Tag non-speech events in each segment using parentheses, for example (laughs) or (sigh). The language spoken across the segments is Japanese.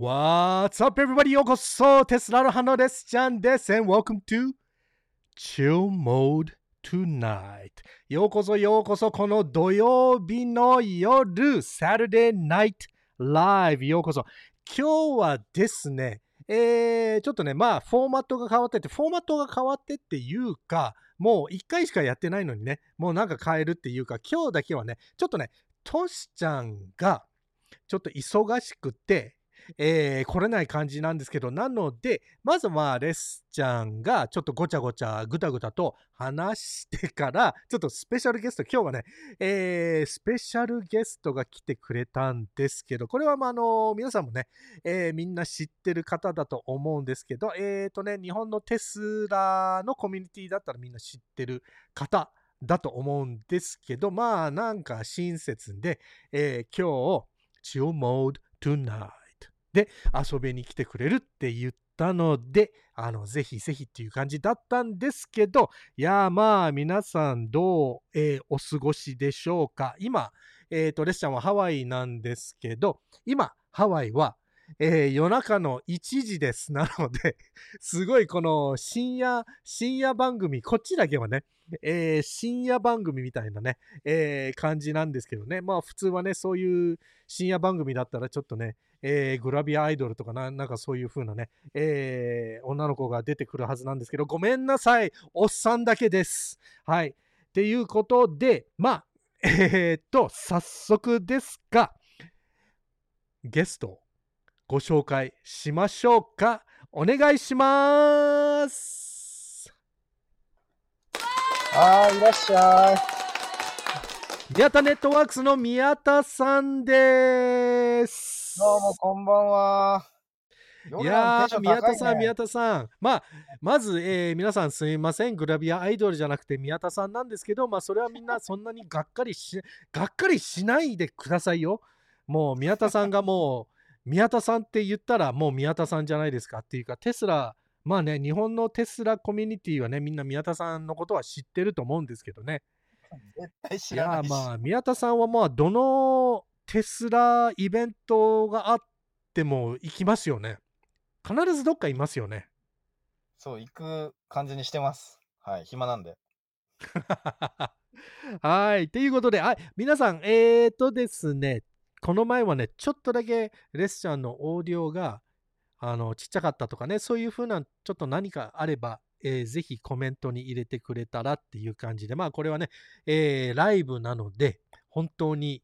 What's up, everybody? ようこそテスラの花です。ちゃんです。And welcome to Chill Mode Tonight. ようこそようこそこの土曜日の夜、Saturday Night Live. ようこそ。今日はですね、えー、ちょっとね、まあ、フォーマットが変わってて、フォーマットが変わってっていうか、もう1回しかやってないのにね、もうなんか変えるっていうか、今日だけはね、ちょっとね、トシちゃんが、ちょっと忙しくて、えー、来れない感じなんですけど、なので、まずはレスちゃんがちょっとごちゃごちゃぐたぐたと話してから、ちょっとスペシャルゲスト、今日はね、えー、スペシャルゲストが来てくれたんですけど、これはまあ、あの皆さんもね、えー、みんな知ってる方だと思うんですけど、えっ、とね、日本のテスラのコミュニティだったらみんな知ってる方だと思うんですけど、まあ、なんか親切で、えー、今日、Chill Mode Tonight で遊びに来てくれるって言ったので、あの、ぜひぜひっていう感じだったんですけど、いやまあ皆さんどう、えー、お過ごしでしょうか？今、えっ、ー、と、レスちゃんはハワイなんですけど、今、ハワイは、えー、夜中の1時です。(laughs) なので、すごいこの深夜、深夜番組、こっちだけはね、えー、深夜番組みたいなね、えー、感じなんですけどね。まあ普通はね、そういう深夜番組だったらちょっとね、えー、グラビアアイドルとかな、なんかそういう風なね、えー、女の子が出てくるはずなんですけど、ごめんなさい、おっさんだけです。はい。っていうことで、まあ、(laughs) えー、っと、早速ですが、ゲストをご紹介しましょうか。お願いします。はい、いらっしゃい。宮田ネットワークスの宮田さんです。どうも、こんばんは。いやー、宮田さん、宮田さん。まあ、まず、えー、皆さんすいません。グラビアアイドルじゃなくて宮田さんなんですけど、まあ、それはみんな (laughs) そんなにがっかりし、がっかりしないでくださいよ。もう、宮田さんがもう、(laughs) 宮田さんって言ったら、もう宮田さんじゃないですかっていうか、テスラ、まあね、日本のテスラコミュニティはね、みんな宮田さんのことは知ってると思うんですけどね。絶対知いらないし。やまあ宮田さんはまあどのテスライベントがあっても行きますよね必ずどっかいますよねそう、行く感じにしてます。はい、暇なんで。(laughs) はいということではい皆さんえーとですねこの前はねちょっとだけレスちゃんのオーディオがあのちっちゃかったとかねそういう風なちょっと何かあればえー、ぜひコメントに入れてくれたらっていう感じで、まあこれはね、えー、ライブなので、本当に、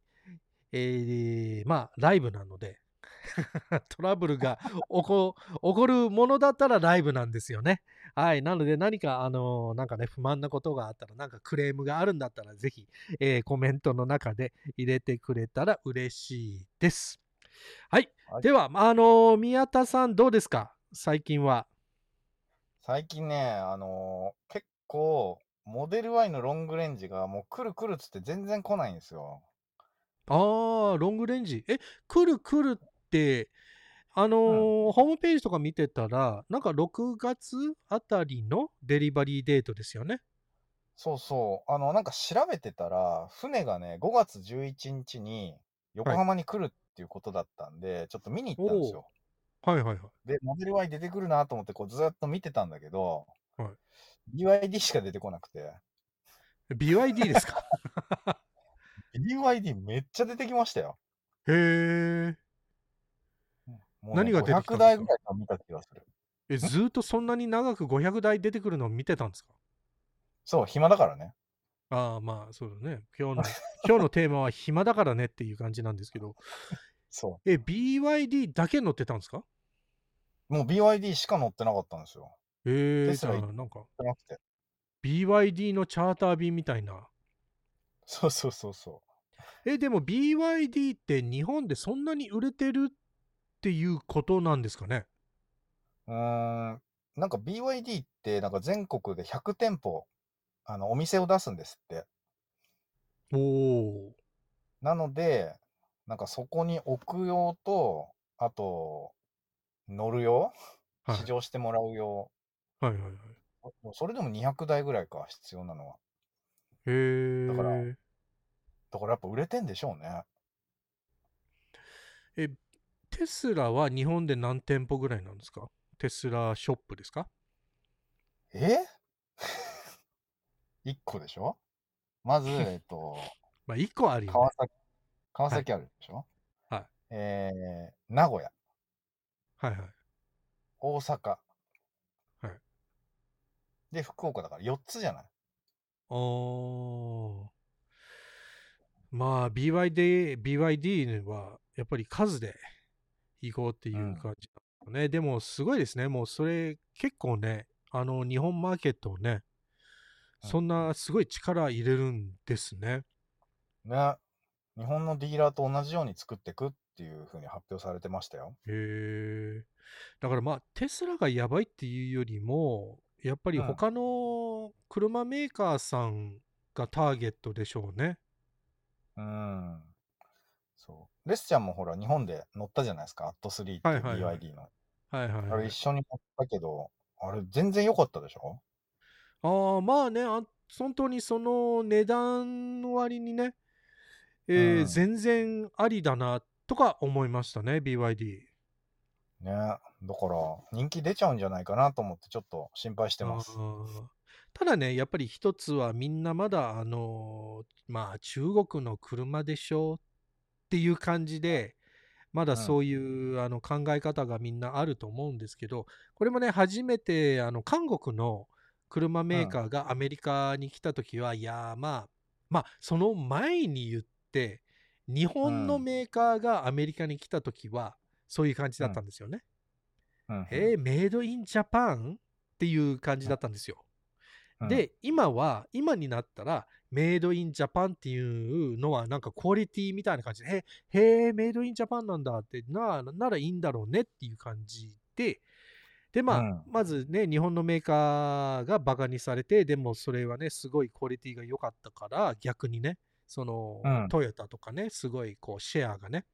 えー、まあライブなので、(laughs) トラブルが起こ (laughs) 起こるものだったらライブなんですよね。はい。なので何か、あのーなんかね、不満なことがあったら、なんかクレームがあるんだったら、ぜひ、えーコメントの中で入れてくれたら嬉しいです。はい。はいでは、あのー宮田さんどうですか？最近は。最近ね、あのー結構、モデル Y のロングレンジがもう来る来るっつって全然来ないんですよ。あー、ロングレンジ。え、来る来るって、あのーホームページとか見てたら、なんか6月あたりのデリバリーデートですよね。そうそう。あの、なんか調べてたら、船がね、5月11日に横浜に来るっていうことだったんで、ちょっと見に行ったんですよ。はいはいはい。で、モデル Y 出てくるなと思って、こうずっと見てたんだけど、はい BYD しか出てこなくて、BYD ですか？(laughs) BYD めっちゃ出てきましたよ。へー。もうね何が出てきたんですか？500台ぐらいは見た気がする。え、ずーっとそんなに長く500台出てくるのを見てたんですか？そう、暇だからね。ああ、まあ、そうだね。今日の、(laughs) 今日のテーマは暇だからねっていう感じなんですけど、そえ、BYD だけ乗ってたんですか？う。もう BYD しか乗ってなかったんですよ。えー、じゃあなんか。BYD のチャーター便みたいな。そうそうそうそえ、でも BYD って日本でそんなに売れてるっていうことなんですかね？う。ん。なんか BYD ってなんか全国で100店舗、あの、お店を出すんですって。おおなので、なんかそこに置く用と、あと、乗る用？ー。はい試乗してもらう用？はいはいはい。それでも200台ぐらいか、必要なのは。へえ。だからだからやっぱ売れてんでしょうね。え、テスラは日本で何店舗ぐらいなんですか？テスラショップですか？え (laughs) ?1 個でしょ？まず、(laughs) えっと、まあ、1個あるよ、ね川。崎、川崎あるでしょ？はい。えー、名古屋、はいはい。大阪。はい。で、福岡だから4つじゃない？おーまあ、BYD、BYD は、やっぱり数で行こうっていう感じなのね。でも、すごいですね。もう、それ、結構ね、あの、日本マーケットをね、うんそんなすごい力入れるんですね。ね。日本のディーラーと同じように作っていくっていうふうに発表されてましたよ。へえ。だからまあ、テスラがやばいっていうよりも、やっぱりうん他の車メーカーさんがターゲットでしょうね。うん。そう。レスちゃんもほら、日本で乗ったじゃないですか。アット3っていうはいはいはい BYD の。はいはい、あはいれ一。緒に乗ったけど、あれ全然良かったでしょ？ああ、まあね、あ本当にその値段割にね、えーうん全然ありだなとか思いましたね、BYD。ね。だから、人気出ちゃうんじゃないかなと思ってちょっと心配してます。ただね、やっぱり一つはみんなまだ、あのーまあ中国の車でしょっていう感じで、まだうん。そういう、あの考え方がみんなあると思うんですけど、これもね、初めてあの韓国の車メーカーがアメリカに来た時は、いやーまあ、まあその前に言って、日本のうんメーカーがアメリカに来た時は、そういう感じだったんですよね。えー、メイドインジャパンっていう感じだったんですよ。うん。で、今は、今になったら、メイドインジャパンっていうのは、なんかクオリティみたいな感じ。で、へへえ、メイドインジャパンなんだって、なならいいんだろうねっていう感じで、で、まあ、うん。まずね、日本のメーカーがバカにされて、でもそれはね、すごいクオリティが良かったから、逆にね、その、うん。トヨタとかね、すごいこう、シェアがね、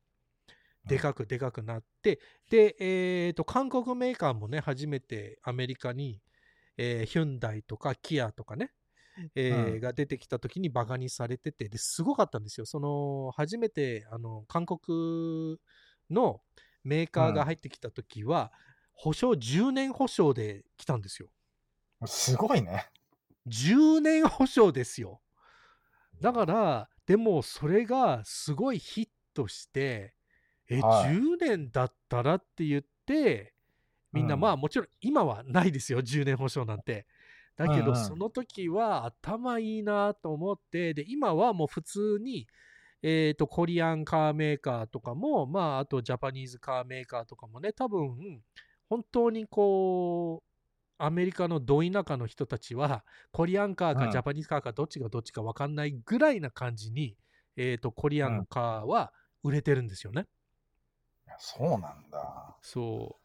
でかくでかくなって、で、えっと、韓国メーカーもね、初めてアメリカに、えーヒュンダイとかキアとかね、えーうんが出てきた時にバカにされてて、ですごかったんですよ。その、初めて、あの、韓国のメーカーが入ってきた時は、保証10年保証で来たんですよ。すごいね。10年保証ですよ。だから、でもそれがすごいヒットして、え、はい10年だったらって言って、みんな、うんまあもちろん今はないですよ、10年保証なんて。だけど、その時は頭いいなと思って、で、今はもう普通に、えっと、コリアンカーメーカーとかも、まあ、あとジャパニーズカーメーカーとかもね、多分、本当にこう、アメリカのど田舎の人たちは、コリアンカーうんかジャパニーズカーかどっちがどっちか分かんないぐらいな感じに、えっと、コリアンのカーは売れてるんですよね。そうなんだ。そう。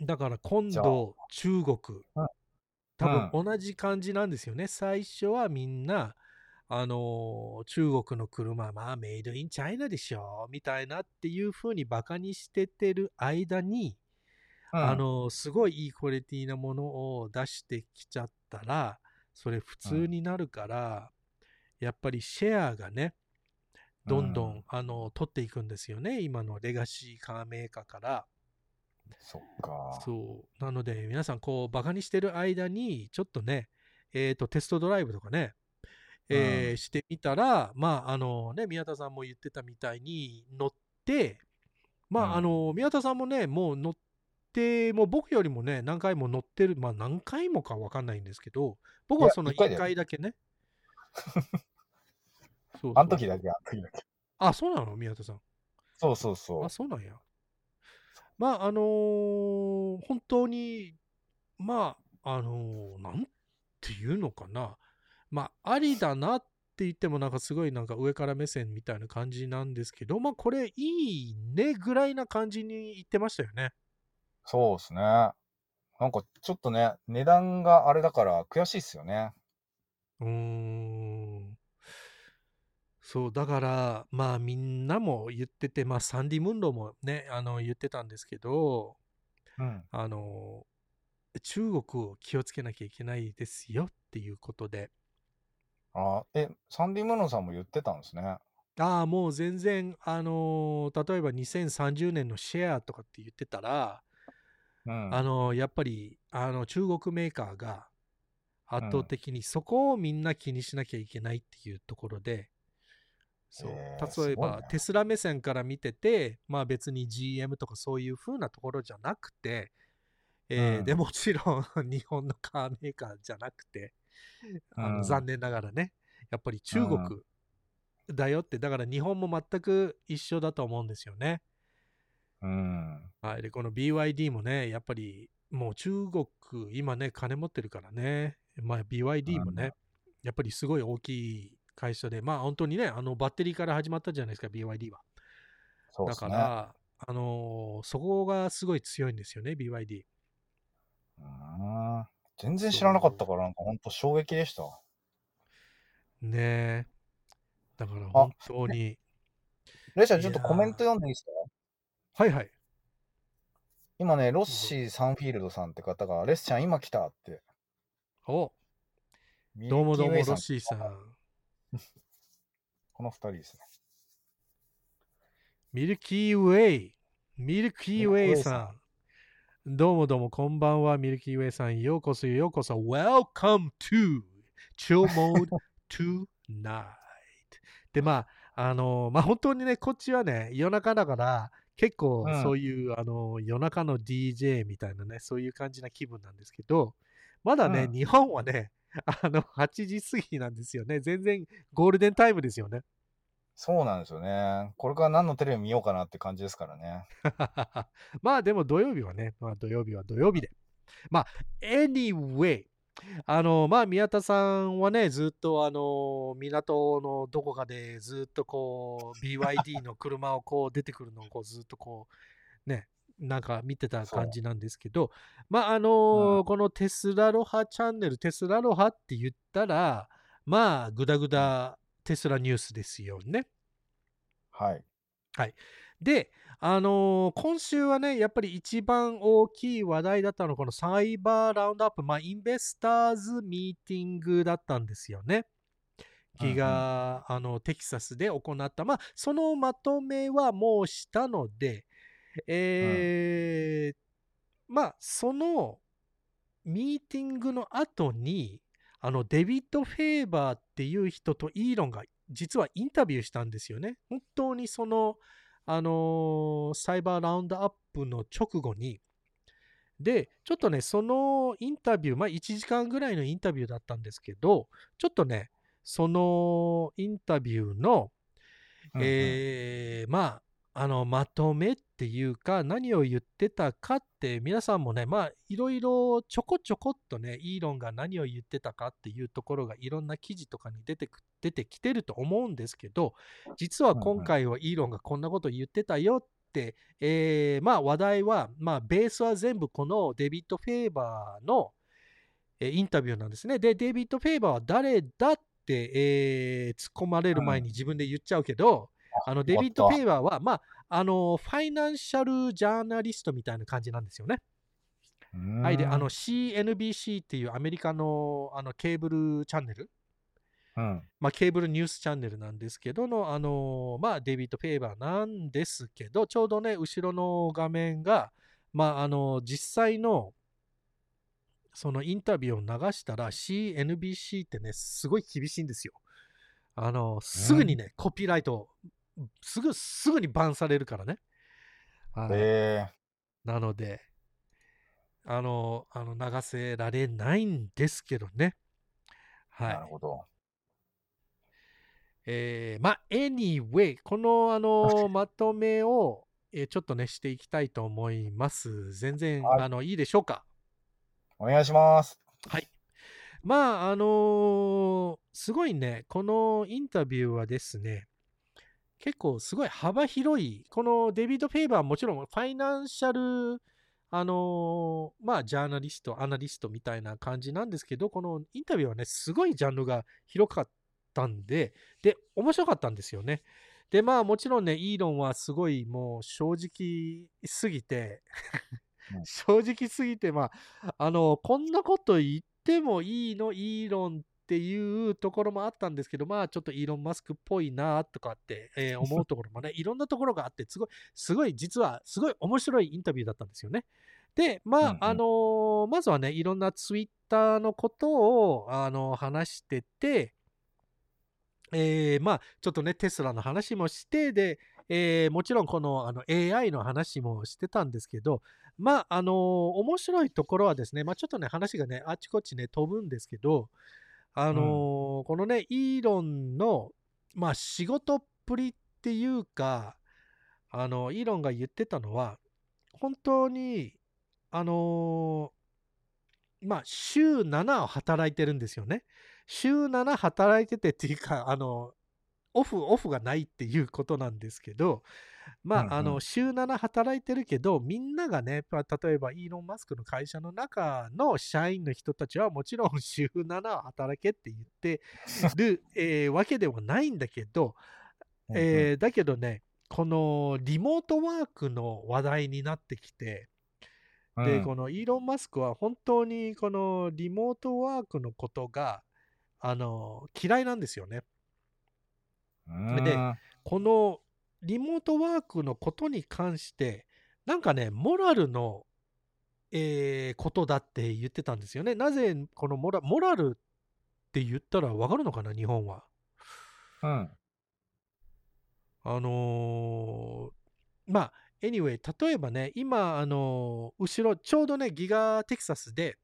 だから今度、中国、うん。多分同じ感じなんですよね。最初はみんな、あのー中国の車、まあ、メイドインチャイナでしょ、みたいなっていう風にバカにしててる間に、うん。あのーすごいいいクオリティなものを出してきちゃったら、それ普通になるから、やっぱりシェアがね、どんどん、うん。あの取っていくんですよね。今のレガシーカーメーカーから。そっか。そう。なので、皆さん、こう、バカにしてる間に、ちょっとね、えっ、と、テストドライブとかね、えーうんしてみたら、まあ、あのね、宮田さんも言ってたみたいに乗って、まあ、うんあの、宮田さんもね、もう乗って、もう僕よりもね、何回も乗ってる、まあ、何回もかわかんないんですけど、僕はその1いや一回だけね。(laughs) そうそうあの時だけ、あの時だけ。あ、そうなの？宮田さん。そうそうそうあ、。そうなんや。まあ、あのー本当に、まあ、あのーなんていうのかな。まあ、ありだなって言っても、なんかすごいなんか上から目線みたいな感じなんですけど、まあ、これいいねぐらいな感じに言ってましたよね。そうですね。なんかちょっとね、値段があれだから悔しいっすよね。うーん。そう、だから、まあ、みんなも言ってて、まあ、サンディ・ムンロもね、あの、言ってたんですけど、うん。あの、中国を気をつけなきゃいけないですよっていうことで。あえ、サンディ・ムーさんも言ってたんですね。ああ、もう全然、あのー例えば2030年のシェアとかって言ってたら、うん。あのーやっぱり、あの、中国メーカーが圧倒的にそこをみんな気にしなきゃいけないっていうところで、そう、例えば、テスラ目線から見てて、まあ別に GM とかそういう風なところじゃなくて、えーうん。でもちろん日本のカーメーカーじゃなくて、あのうん。残念ながらね、やっぱり中国だよって、だから日本も全く一緒だと思うんですよね。うん。はい、でこの BYD もね、やっぱりもう中国、今ね、金持ってるからね、まあ、BYD もね、やっぱりすごい大きい会社で、まあ本当にね、あのバッテリーから始まったじゃないですか、BYD は。ね。から、あのーそこがすごい強いんですよね、BYD。うん。全然知らなかったから、なんか本当衝撃でした。ねえ。だから本当に。レイちゃん、ちょっとコメント読んでいいですか？はいはい。今ね、ロッシー・サンフィールドさんって方が、レスちゃん今来たって。おどうもどうも、ロッシーさん。(laughs) この二人ですね。ミルキーウェイ。ミルキーウェイさん。どうもどうも、こんばんは、ミルキーウェイさん。ようこそようこそ。Welcome to Chill Mode (laughs) Tonight. で、まあ、あのまあ、本当にね、こっちはね、夜中だから、結構うんそういう、あの夜中の DJ みたいなね、そういう感じな気分なんですけど、まだね、うん日本はね、(laughs) あの、8時過ぎなんですよね。全然ゴールデンタイムですよね。そうなんですよね。これから何のテレビ見ようかなって感じですからね。(laughs) まあでも土曜日はね、まあ土曜日は土曜日で。まあ、anyway、あの、まあ宮田さんはね、ずっとあの、港のどこかでずっとこう、BYD の車をこう出てくるのをこうずっとこう、ね、なんか見てた感じなんですけど、まああの、うんこのテスラロハチャンネル、テスラロハって言ったら、まあ、ぐだぐだテスラニュースですよね。はい。で、あのー今週はね、やっぱり一番大きい話題だったのは、このサイバーラウンドアップ、まあ、インベスターズミーティングだったんですよね。ギガ、あの、テキサスで行った。まあ、そのまとめはもうしたので、(laughs) えーまあ、そのミーティングの後に、あの、デビッド・フェーバーっていう人とイーロンが実はインタビューしたんですよね。本当にその、あのーサイバーラウンドアップの直後に、で、ちょっとね、そのインタビュー、まあ1時間ぐらいのインタビューだったんですけど、ちょっとね、そのインタビューの、うんうん。えーまあ、あの、まとめっていうか、何を言ってたかって、皆さんもね、まあ、いろいろちょこちょこっとね、イーロンが何を言ってたかっていうところが、いろんな記事とかに出てく出てきてると思うんですけど、実は今回はイーロンがこんなこと言ってたよって、えーまあ、話題は、まあ、ベースは全部このデビッド・フェーバーの、えーインタビューなんですね。で、デビッド・フェーバーは誰だって、えー突っ込まれる前に自分で言っちゃうけど、あのデビッド・フェーバーは、まあ、あのファイナンシャルジャーナリストみたいな感じなんですよね。はい、で、あの、CNBC っていうアメリカのあのケーブルチャンネル、うん。まあ、ケーブルニュースチャンネルなんですけどの、あのまあ、デビッド・フェーバーなんですけど、ちょうどね、後ろの画面が、まあ、あの実際のそのインタビューを流したら CNBC ってね、すごい厳しいんですよ。あの、すぐにね、コピーライト、すぐ、すぐにバンされるからね。はいえなので、あの、あの流せられないんですけどね。ー、はいなる。ほど。えーまあ、anyway、この、あの、まとめを、えーちょっとね、していきたいと思います。全然、はいあの、いいでしょうか？お願いします。はい。まあ、あのーすごいね、このインタビューはですね、結構すごい幅広い、このデビッド・フェイバーはもちろんファイナンシャル、あのーまあ、ジャーナリスト、アナリストみたいな感じなんですけど、このインタビューはね、すごいジャンルが広かったんで、で、面白かったんですよね。で、まあもちろんね、イーロンはすごいもう正直すぎてう、ん (laughs) 正直すぎて、まあ、あの、こんなこと言ってもいいの、イーロンっっていうところもあったんですけど、まあちょっとイーロン・マスクっぽいなとかって、えー (laughs) 思うところもね、いろんなところがあって、すごい、すごい、実はすごい面白いインタビューだったんですよね。で、まあ、うんうんあのーまずはね、いろんなツイッターのことを、あの話してて、えーまあ、ちょっとね、テスラの話もして、で、えーもちろんこのあの AI の話もしてたんですけど、まあ、あのー面白いところはですね、まあ、ちょっとね、話がね、あっちこっちね、飛ぶんですけど、あのーこのね、イーロンの、まあ、仕事っぷりっていうか、あの、イーロンが言ってたのは、本当に、あのーまあ、週7を働いてるんですよね。週7働いててっていうか、あの、オフ、オフがないっていうことなんですけど、まあ、うんうん。あの、週7働いてるけど、みんながね、まあ例えばイーロン・マスクの会社の中の社員の人たちはもちろん (laughs) 週7働けって言って (laughs) る、えーわけではないんだけど、えーだけどね、このリモートワークの話題になってきて、で、このイーロン・マスクは本当にこのリモートワークのことが、あの、嫌いなんですよね。のでこのリモートワークのことに関して、なんかね、モラルの、えーことだって言ってたんですよね。なぜこのモラモラルって言ったらわかるのかな、日本は。うん。あのーまあ、anyway、例えばね、今、あのー後ろ、ちょうどね、ギガテキサスで、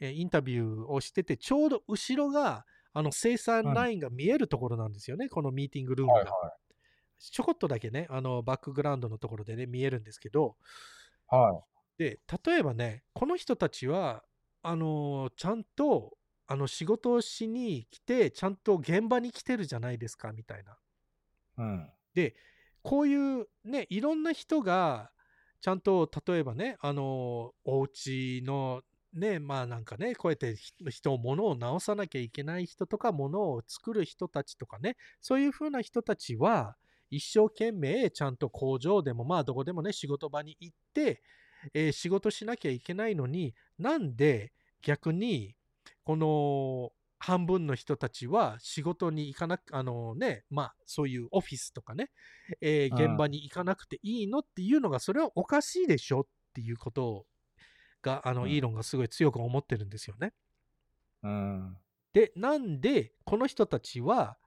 えーインタビューをしてて、ちょうど後ろが、あの、生産ラインが見えるところなんですよね、このミーティングルームが。はいはちょこっとだけね、あの、バックグラウンドのところでね、見えるんですけど、い。はで、例えばね、この人たちは、あのーちゃんと、あの、仕事をしに来て、ちゃんと現場に来てるじゃないですか、みたいな。い。うん。で、こういうね、いろんな人が、ちゃんと、例えばね、あの、お家の、ね、まあなんかね、こうやってひ人、物を直さなきゃいけない人とか、物を作る人たちとかね、そういうふうな人たちは、一生懸命、ちゃんと工場でも、まあどこでもね、仕事場に行って、えー仕事しなきゃいけないのに、なんで逆に、この半分の人たちは仕事に行かなく、あのね、まあそういうオフィスとかね、えーうん現場に行かなくていいのっていうのが、それはおかしいでしょっていうことが、あの、うんイーロンがすごい強く思ってるんですよね。うん。で、なんで、この人たちは、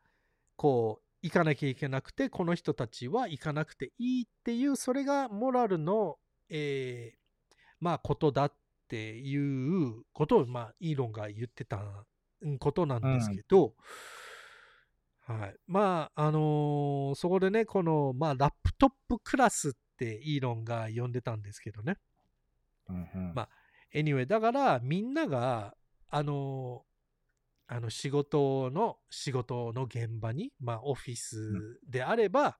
こう、行かなきゃいけなくて、この人たちは行かなくていいっていう、それがモラルの、えーまあ、ことだっていうことを、まあ、イーロンが言ってたうんことなんですけど、はい。まあ、あのーそこでね、この、まあ、ラップトップクラスってイーロンが呼んでたんですけどね。うんうん。まあ anyway、だからみんなが、あの、あの仕事の、仕事の現場に、まあオフィスであれば、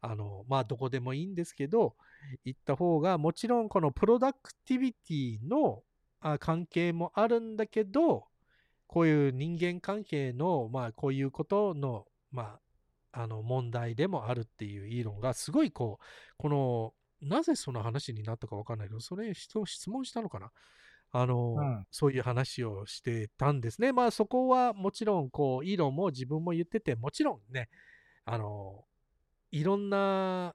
あの、まあどこでもいいんですけど、行った方が、もちろんこのプロダクティビティのあ関係もあるんだけど、こういう人間関係の、まあこういうことの、まあ、あの問題でもあるっていうイーロンがすごいこう、この、なぜその話になったかわかんないけど、それ人質問したのかなあの、うんそういう話をしてたんですね。まあそこはもちろんこう、イーロンも自分も言ってて、もちろんね、あの、いろんな、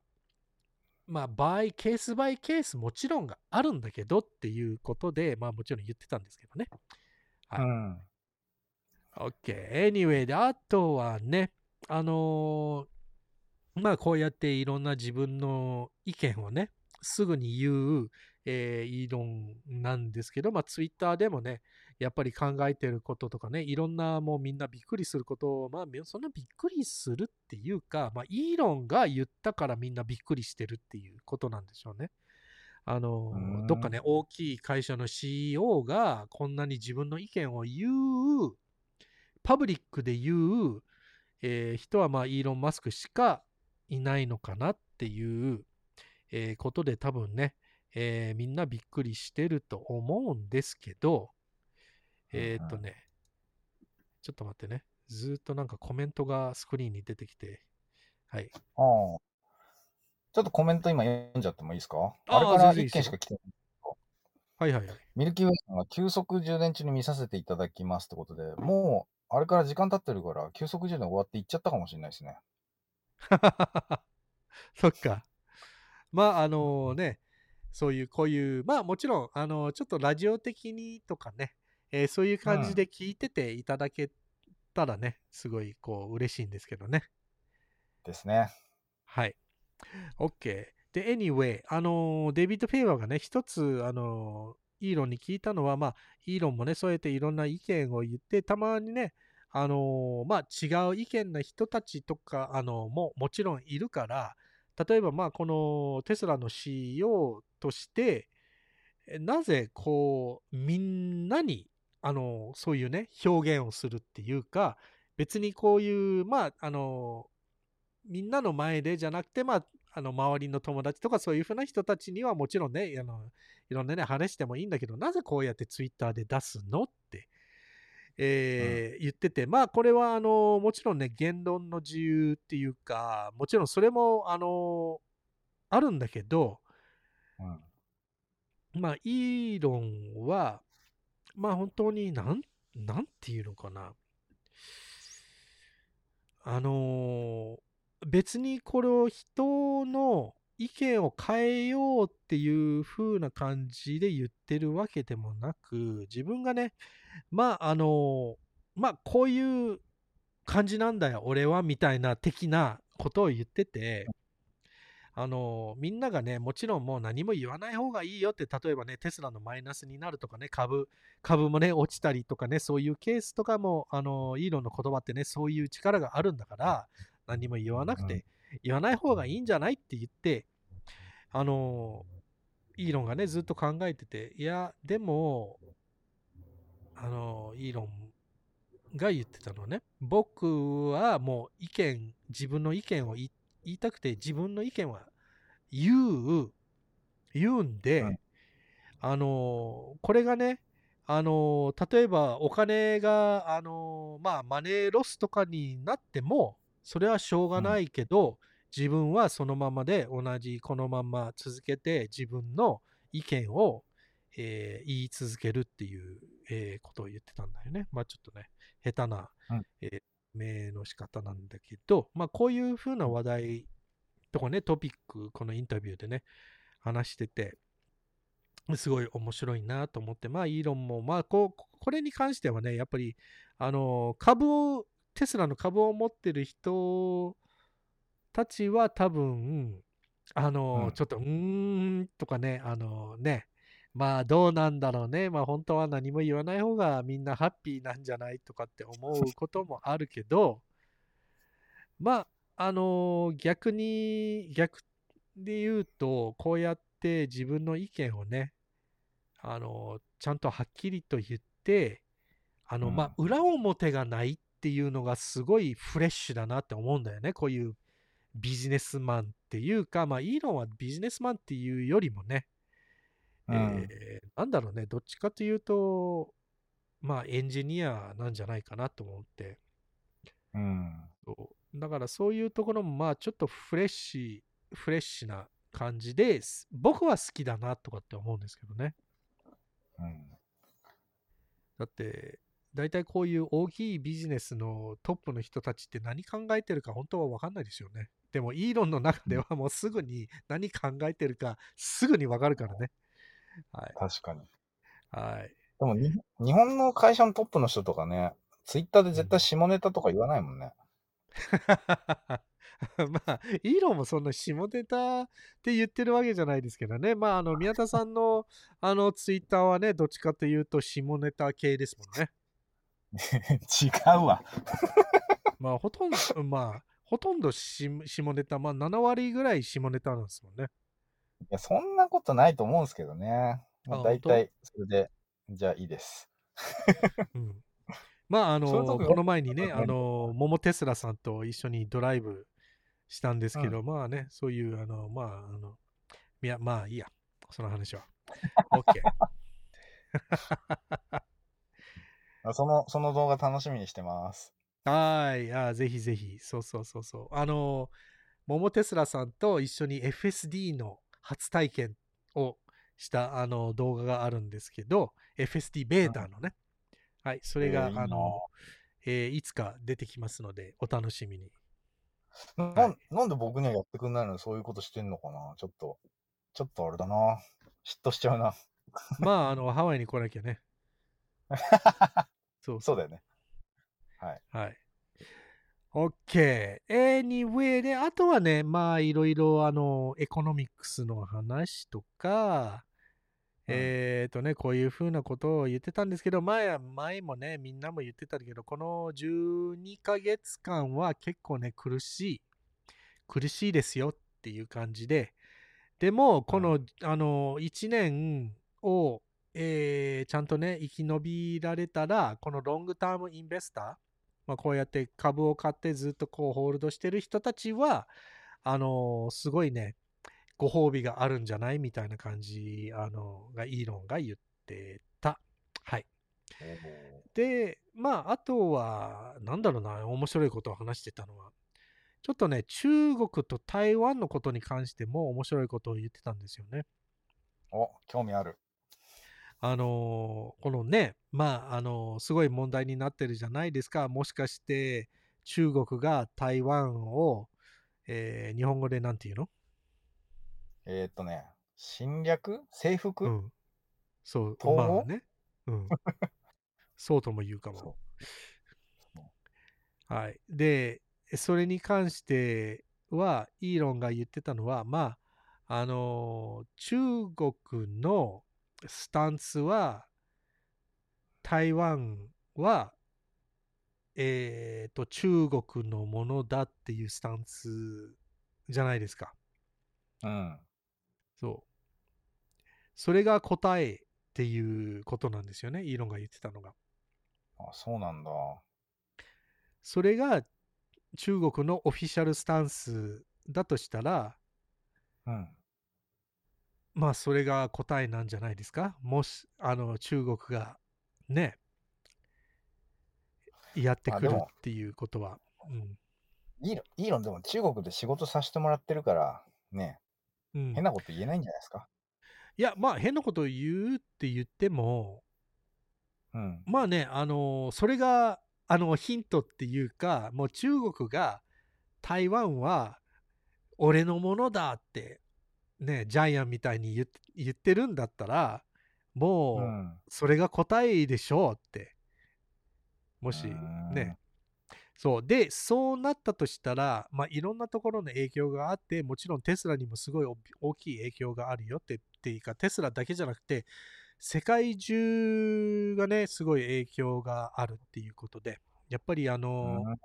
まあ場合、ケースバイケースもちろんがあるんだけどっていうことで、まあもちろん言ってたんですけどね。はいうん。OK。Anyway で、あとはね、あのーまあこうやっていろんな自分の意見をね、すぐに言う、えーイーロンなんですけど、まあツイッターでもね、やっぱり考えてることとかね、いろんなもうみんなびっくりすることを、まあみそんなびっくりするっていうか、まあイーロンが言ったからみんなびっくりしてるっていうことなんでしょうね。あのどっかね、大きい会社の CEO がこんなに自分の意見を言う、パブリックで言う、えー人はまあイーロン・マスクしかいないのかなっていう、えーことで多分ね、えーみんなびっくりしてると思うんですけど、えーっとね、ちょっと待ってね。ずーっとなんかコメントがスクリーンに出てきて、はい。ああ。ちょっとコメント今読んじゃってもいいですか？あれから1全然いいですよ件しか来てない。はいはいはい。ミルキーウェイさんが急速充電中に見させていただきますってことで、もあれから時間経ってるから、急速充電終わって行っちゃったかもしれないですね。(laughs) そっか。まあ、あのね、そういう、こういう、まあもちろん、あの、ちょっとラジオ的にとかね、えーそういう感じで聞いてていただけたらね、すごい、こう、嬉しいんですけどね。ですね。はい。OK。で、anyway、あのーデビッド・フェイバーがね、一つ、あのーイーロンに聞いたのは、まあ、イーロンもね、そうやっていろんな意見を言って、たまにね、あのーまあ、違う意見な人たちとか、あのも、もちろんいるから、例えば、まあ、このテスラの CEO として、えなぜ、こう、みんなに、あのそういうね、表現をするっていうか、別にこういう、まあ、あのみんなの前でじゃなくて、まあ、あの周りの友達とかそういうふうな人たちにはもちろんね、あのいろんなね、話してもいいんだけど、なぜこうやってツイッターで出すのって、えー言ってて、まあこれはあのもちろんね、言論の自由っていうか、もちろんそれもあのあるんだけど、まあイーロンは、まあ本当になん、なんていうのかな。あのー別にこれを人の意見を変えようっていう風な感じで言ってるわけでもなく、自分がね、まああのーまあこういう感じなんだよ、俺は、みたいな的なことを言ってて、あのみんながね、もちろんもう何も言わない方がいいよって、例えばね、テスラのマイナスになるとかね、株、株もね、落ちたりとかね、そういうケースとかも、あのイーロンの言葉ってね、そういう力があるんだから、何も言わなくて、言わない方がいいんじゃないって言って、あのイーロンがね、ずっと考えてて、いや、でも、あのイーロンが言ってたのはね、僕はもう意見、自分の意見を言いたくて、自分の意見は言う、言うんで、うんあのこれがね、あの例えばお金が、あのまあ、マネーロスとかになっても、それはしょうがないけど、自分はそのままで同じこのまま続けて自分の意見を、えー言い続けるっていう、えーことを言ってたんだよね。まあちょっとね、下手な、うんえー名の仕方なんだけど、まあこういう風な話題とかね、トピック、このインタビューでね、話してて、すごい面白いなと思って、まあ、イーロンも、まあ、こう、これに関してはね、やっぱり、あの、株を、テスラの株を持ってる人たちは多分、あの、うんちょっと、うーんとかね、あのね、まあ、どうなんだろうね。まあ、本当は何も言わない方がみんなハッピーなんじゃないとかって思うこともあるけど、まあ、あの逆に、逆で言うと、こうやって自分の意見をね、あのちゃんとはっきりと言って、あの、うん。まあ、裏表がないっていうのがすごいフレッシュだなって思うんだよね。こういうビジネスマンっていうか、まあ、イーロンはビジネスマンっていうよりもね、うん。えーなんだろうね、どっちかというと、まあ、エンジニアなんじゃないかなと思って、うん。そうだからそういうところも、まあ、ちょっとフレッシュ、フレッシュな感じです。僕は好きだなとかって思うんですけどね。うん。だって、大体こういう大きいビジネスのトップの人たちって何考えてるか本当は分かんないですよね。でも、イーロンの中ではもうすぐに何考えてるかすぐに分かるからね。はい。確かに。はい。でもに、日本の会社のトップの人とかね、ツイッターで絶対下ネタとか言わないもんね。(laughs) まあ、イーロンもそんな下ネタって言ってるわけじゃないですけどね。まあ、あの、宮田さんの、あの、ツイッターはね、どっちかというと下ネタ系ですもんね。(laughs) 違うわ。(laughs) まあ、ほとんど、まあ、ほとんどし下ネタ、まあ、7割ぐらい下ネタなんですもんね。いや、そんなことないと思うんですけどね。もうあ大体、それで、じゃあいいです。うん。まあ、あの、そういうとここの前にね、うんあの、桃テスラさんと一緒にドライブしたんですけど、まあね、そういう、あの、まあ、あの、いや、まあいいや、その話は。OK。(laughs) あその、その動画楽しみにしてます。はーい。あーぜひぜひ。そうそうそうそう。あの、桃テスラさんと一緒に FSD の初体験をしたあの動画があるんですけど、FSD ベータのね。はい。それが、えーあの、えーいつか出てきますので、お楽しみに。なはいなんで僕にはやってくんないのにそういうことしてんのかな？ちょっと、ちょっとあれだな。嫉妬しちゃうな。まあ、あの、ハワイに来なきゃね。(laughs) そうそうだよね。はい。はい。OK。Anyway で、あとはね、まあ、いろいろ、あの、エコノミクスの話とか、うんえっ、とね、こういうふうなことを言ってたんですけど、前は、前もね、みんなも言ってたけど、この12ヶ月間は結構ね、苦しい。苦しいですよっていう感じで、でも、この、あの、1年を、えーちゃんとね、生き延びられたら、このロングタームインベスター、まあ、こうやって株を買ってずっとこうホールドしてる人たちは、あのすごいね、ご褒美があるんじゃない？みたいな感じ、あのが、イーロンが言ってた。はい。で、まあ、あとは、なんだろうな、面白いことを話してたのは、ちょっとね、中国と台湾のことに関しても面白いことを言ってたんですよね。お、興味ある。あのーこのね、まあ、あのーすごい問題になってるじゃないですか。もしかして中国が台湾を、えー日本語でなんて言うの？えーっとね、侵略？征服、うん。そう、統合？まあね。うん。(laughs) そうとも言うかもそ。はい。で、それに関しては、イーロンが言ってたのは、まあ、あのー中国のスタンスは、台湾は、えっ、と、中国のものだっていうスタンスじゃないですか。うん。そう。それが答えっていうことなんですよね、イーロンが言ってたのが。あ、そうなんだ。それが中国のオフィシャルスタンスだとしたら、うん。まあそれが答えなんじゃないですか？もし、あの、中国がね、やってくるっていうことは。うん。イーロンでも中国で仕事させてもらってるから、ね、うん、変なこと言えないんじゃないですか？いや、まあ変なことを言うって言っても、うん。まあね、あの、それが、あの、ヒントっていうか、もう中国が台湾は俺のものだって、ね、ジャイアンみたいに言って言ってるんだったら、もう、うん。それが答えでしょうって。もしね。そう。で、そうなったとしたら、まあ、いろんなところの影響があって、もちろんテスラにもすごい大大きい影響があるよってっていうか、テスラだけじゃなくて、世界中がね、すごい影響があるっていうことで、やっぱりあの、うん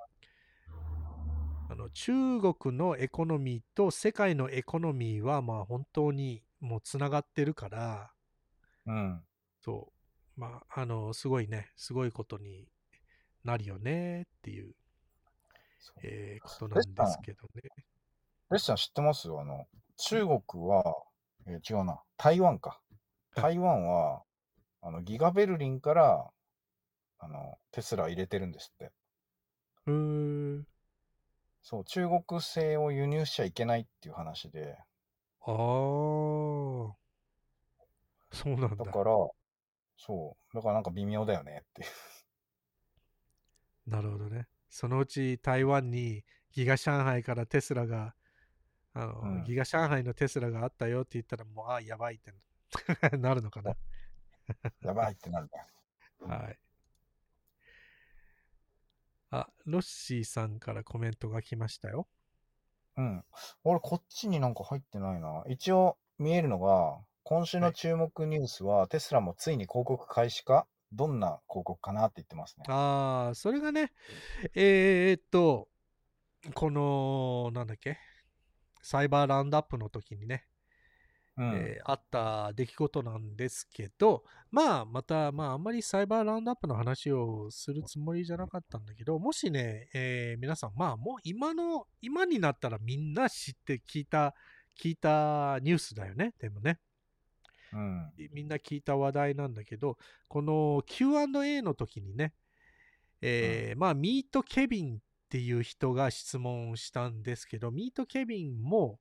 あの中国のエコノミーと世界のエコノミーは、まあ本当にもうつながってるから、うん。そう。まあ、あの、すごいね、すごいことになるよねっていうえーことなんですけどね。レッシャン知ってます？あの、中国は、えー違うな、台湾か。はい台湾は、あの、ギガベルリンから、あの、テスラ入れてるんですって。うーん。そう、中国製を輸入しちゃいけないっていう話で、ああ。そうなんだ。だから、そう、だからなんか微妙だよねっていう。なるほどね。そのうち台湾にギガ上海からテスラが、あの、うんギガ上海のテスラがあったよって言ったらもう、ああ、やばいって (laughs) なるのかな？やばいってなるね。はい。あ、ロッシーさんからコメントが来ましたよ。うん。俺、こっちになんか入ってないな。一応見えるのが、今週の注目ニュースは、テスラもついに広告開始か？どんな広告かなって言ってますね。ああ、それがね、えー、っと、この、なんだっけ、サイバーラウンドアップの時にね、うん。えーあった出来事なんですけど、まあ、また、まあ、あんまりサイバーラウンドアップの話をするつもりじゃなかったんだけど、もしね、えー皆さん、まあ、もう今の、今になったらみんな知って聞いた、聞いたニュースだよね、でもね。うん。みんな聞いた話題なんだけど、この Q&A の時にね、えーまあ、ミートケビンっていう人が質問したんですけど、ミートケビンも、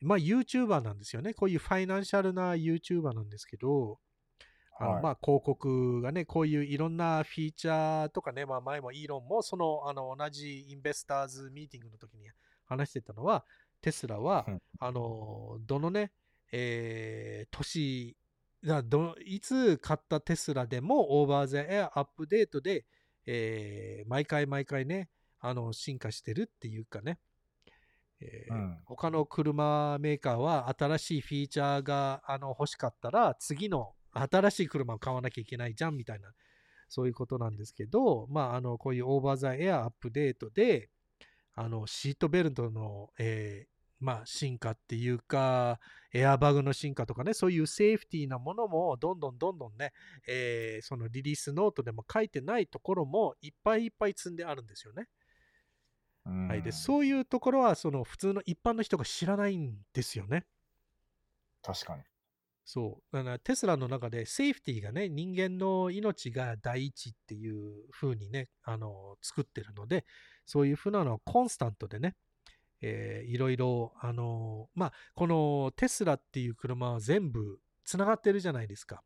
まあ、YouTuber なんですよね。こういうファイナンシャルな YouTuber なんですけど、あのはいまあ広告がね、こういういろんなフィーチャーとかね、まあ前もイーロンもそのあの同じインベスターズミーティングの時に話してたのは、テスラはうん、あの、どのね、えー年がど、いつ買ったテスラでもオーバーザエアアップデートで、えー毎回毎回ね、あの、進化してるっていうかね、えーうん。他の車メーカーは新しいフィーチャーがあの欲しかったら次の新しい車を買わなきゃいけないじゃんみたいなそういうことなんですけど、まあ、あのこういうオーバーザエアアップデートであのシートベルトの、えーまあ、進化っていうかエアバグの進化とかねそういうセーフティーなものもどんどんどんどんね、えーそのリリースノートでも書いてないところもいっぱいいっぱい積んであるんですよね。うんはい、でそういうところはその普通の一般の人が知らないんですよね。確かに。そう。だからテスラの中でセーフティーがね、人間の命が第一っていう風にね、あの、作ってるので、そういう風なのはコンスタントでね、えーいろいろ、あの、まあ、このテスラっていう車は全部つながってるじゃないですか。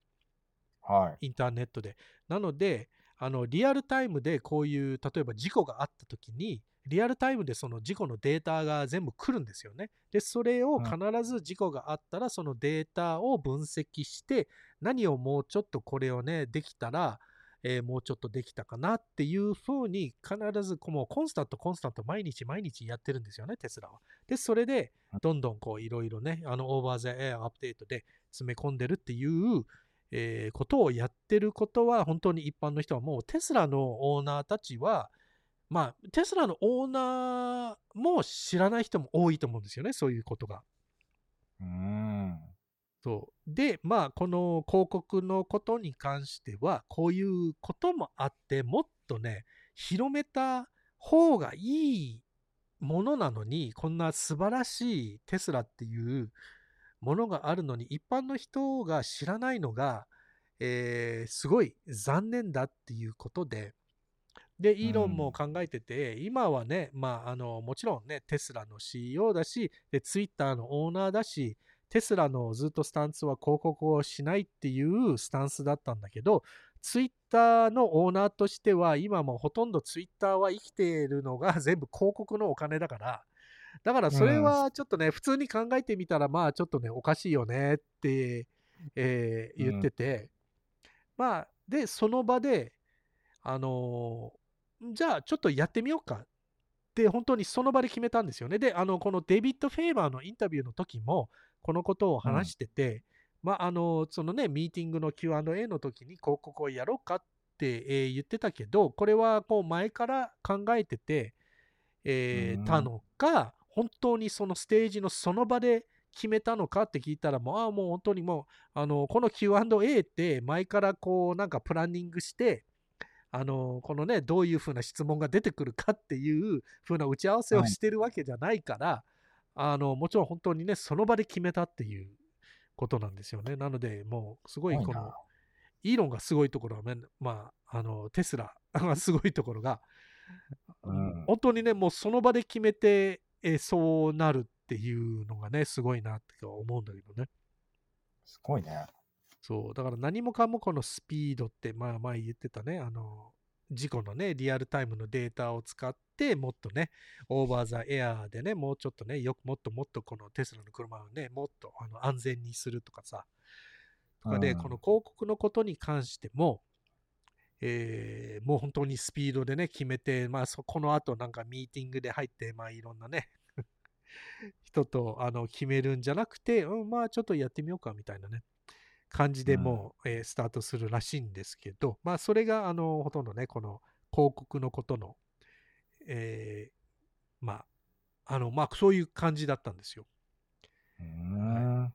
はい。インターネットで。なので、あのリアルタイムでこういう、例えば事故があった時に、リアルタイムでその事故のデータが全部来るんですよね。で、それをうん必ず事故があったら、そのデータを分析して、何をもうちょっとこれをね、できたら、えーもうちょっとできたかなっていうふうに、必ずこうもうコンスタント、コンスタント、毎日毎日やってるんですよね、テスラは。で、それで、どんどんこういろいろね、あの、オーバーザエアアップデートで詰め込んでるっていう、えーことをやってることは本当に一般の人はもうテスラのオーナーたちはまあテスラのオーナーも知らない人も多いと思うんですよねそういうことが。うーん。そうでまあこの広告のことに関してはこういうこともあってもっとね広めた方がいいものなのにこんな素晴らしいテスラっていうものがあるのに一般の人が知らないのが、えーすごい残念だっていうことで。でイーロンも考えてて、今はね、まあ、あのもちろんねテスラの CEO だしでツイッターのオーナーだしテスラのずっとスタンスは広告をしないっていうスタンスだったんだけど、ツイッターのオーナーとしては、今もうほとんどツイッターは生きているのが全部広告のお金だから、だからそれはちょっとね、普通に考えてみたら、まあちょっとね、おかしいよねって、えー言ってて、まあ、で、その場で、あのーじゃあちょっとやってみようかって、本当にその場で決めたんですよね。で、あの、このデビッド・フェイバーのインタビューの時も、このことを話してて、まあ、あの、そのね、ミーティングの Q&A の時に広告をやろうかって、えー言ってたけど、これはこう前から考えてて、えーうん。たのか、本当にそのステージのその場で決めたのかって聞いたら、もう、ああ、もう本当にもう、あの、この Q&A って前からこう、なんかプランニングして、あの、このね、どういうふうな質問が出てくるかっていうふうな打ち合わせをしてるわけじゃないから、あの、もちろん本当にね、その場で決めたっていうことなんですよね。なので、もう、すごいこの、イーロンがすごいところはまあ、あの、テスラ (laughs) がすごいところが、うん本当にね、もうその場で決めて、えーそうなるっていうのがね、すごいなって思うんだけどね。すごいね。そう、だから何もかもこのスピードって、まあ前言ってたね、あの、事故のね、リアルタイムのデータを使って、もっとね、オーバーザエアーでね、もうちょっとね、よくもっともっとこのテスラの車をね、もっとあの安全にするとかさ、とかで、うん。この広告のことに関しても、えーもう本当にスピードでね、決めて、まあそこの後なんかミーティングで入って、まあいろんなね、(laughs) 人とあの決めるんじゃなくて、うん、まあちょっとやってみようかみたいなね、感じでもう、えースタートするらしいんですけど、まあそれがあのほとんどね、この広告のことの、えーまあ、あの、まあそういう感じだったんですよ。うーん。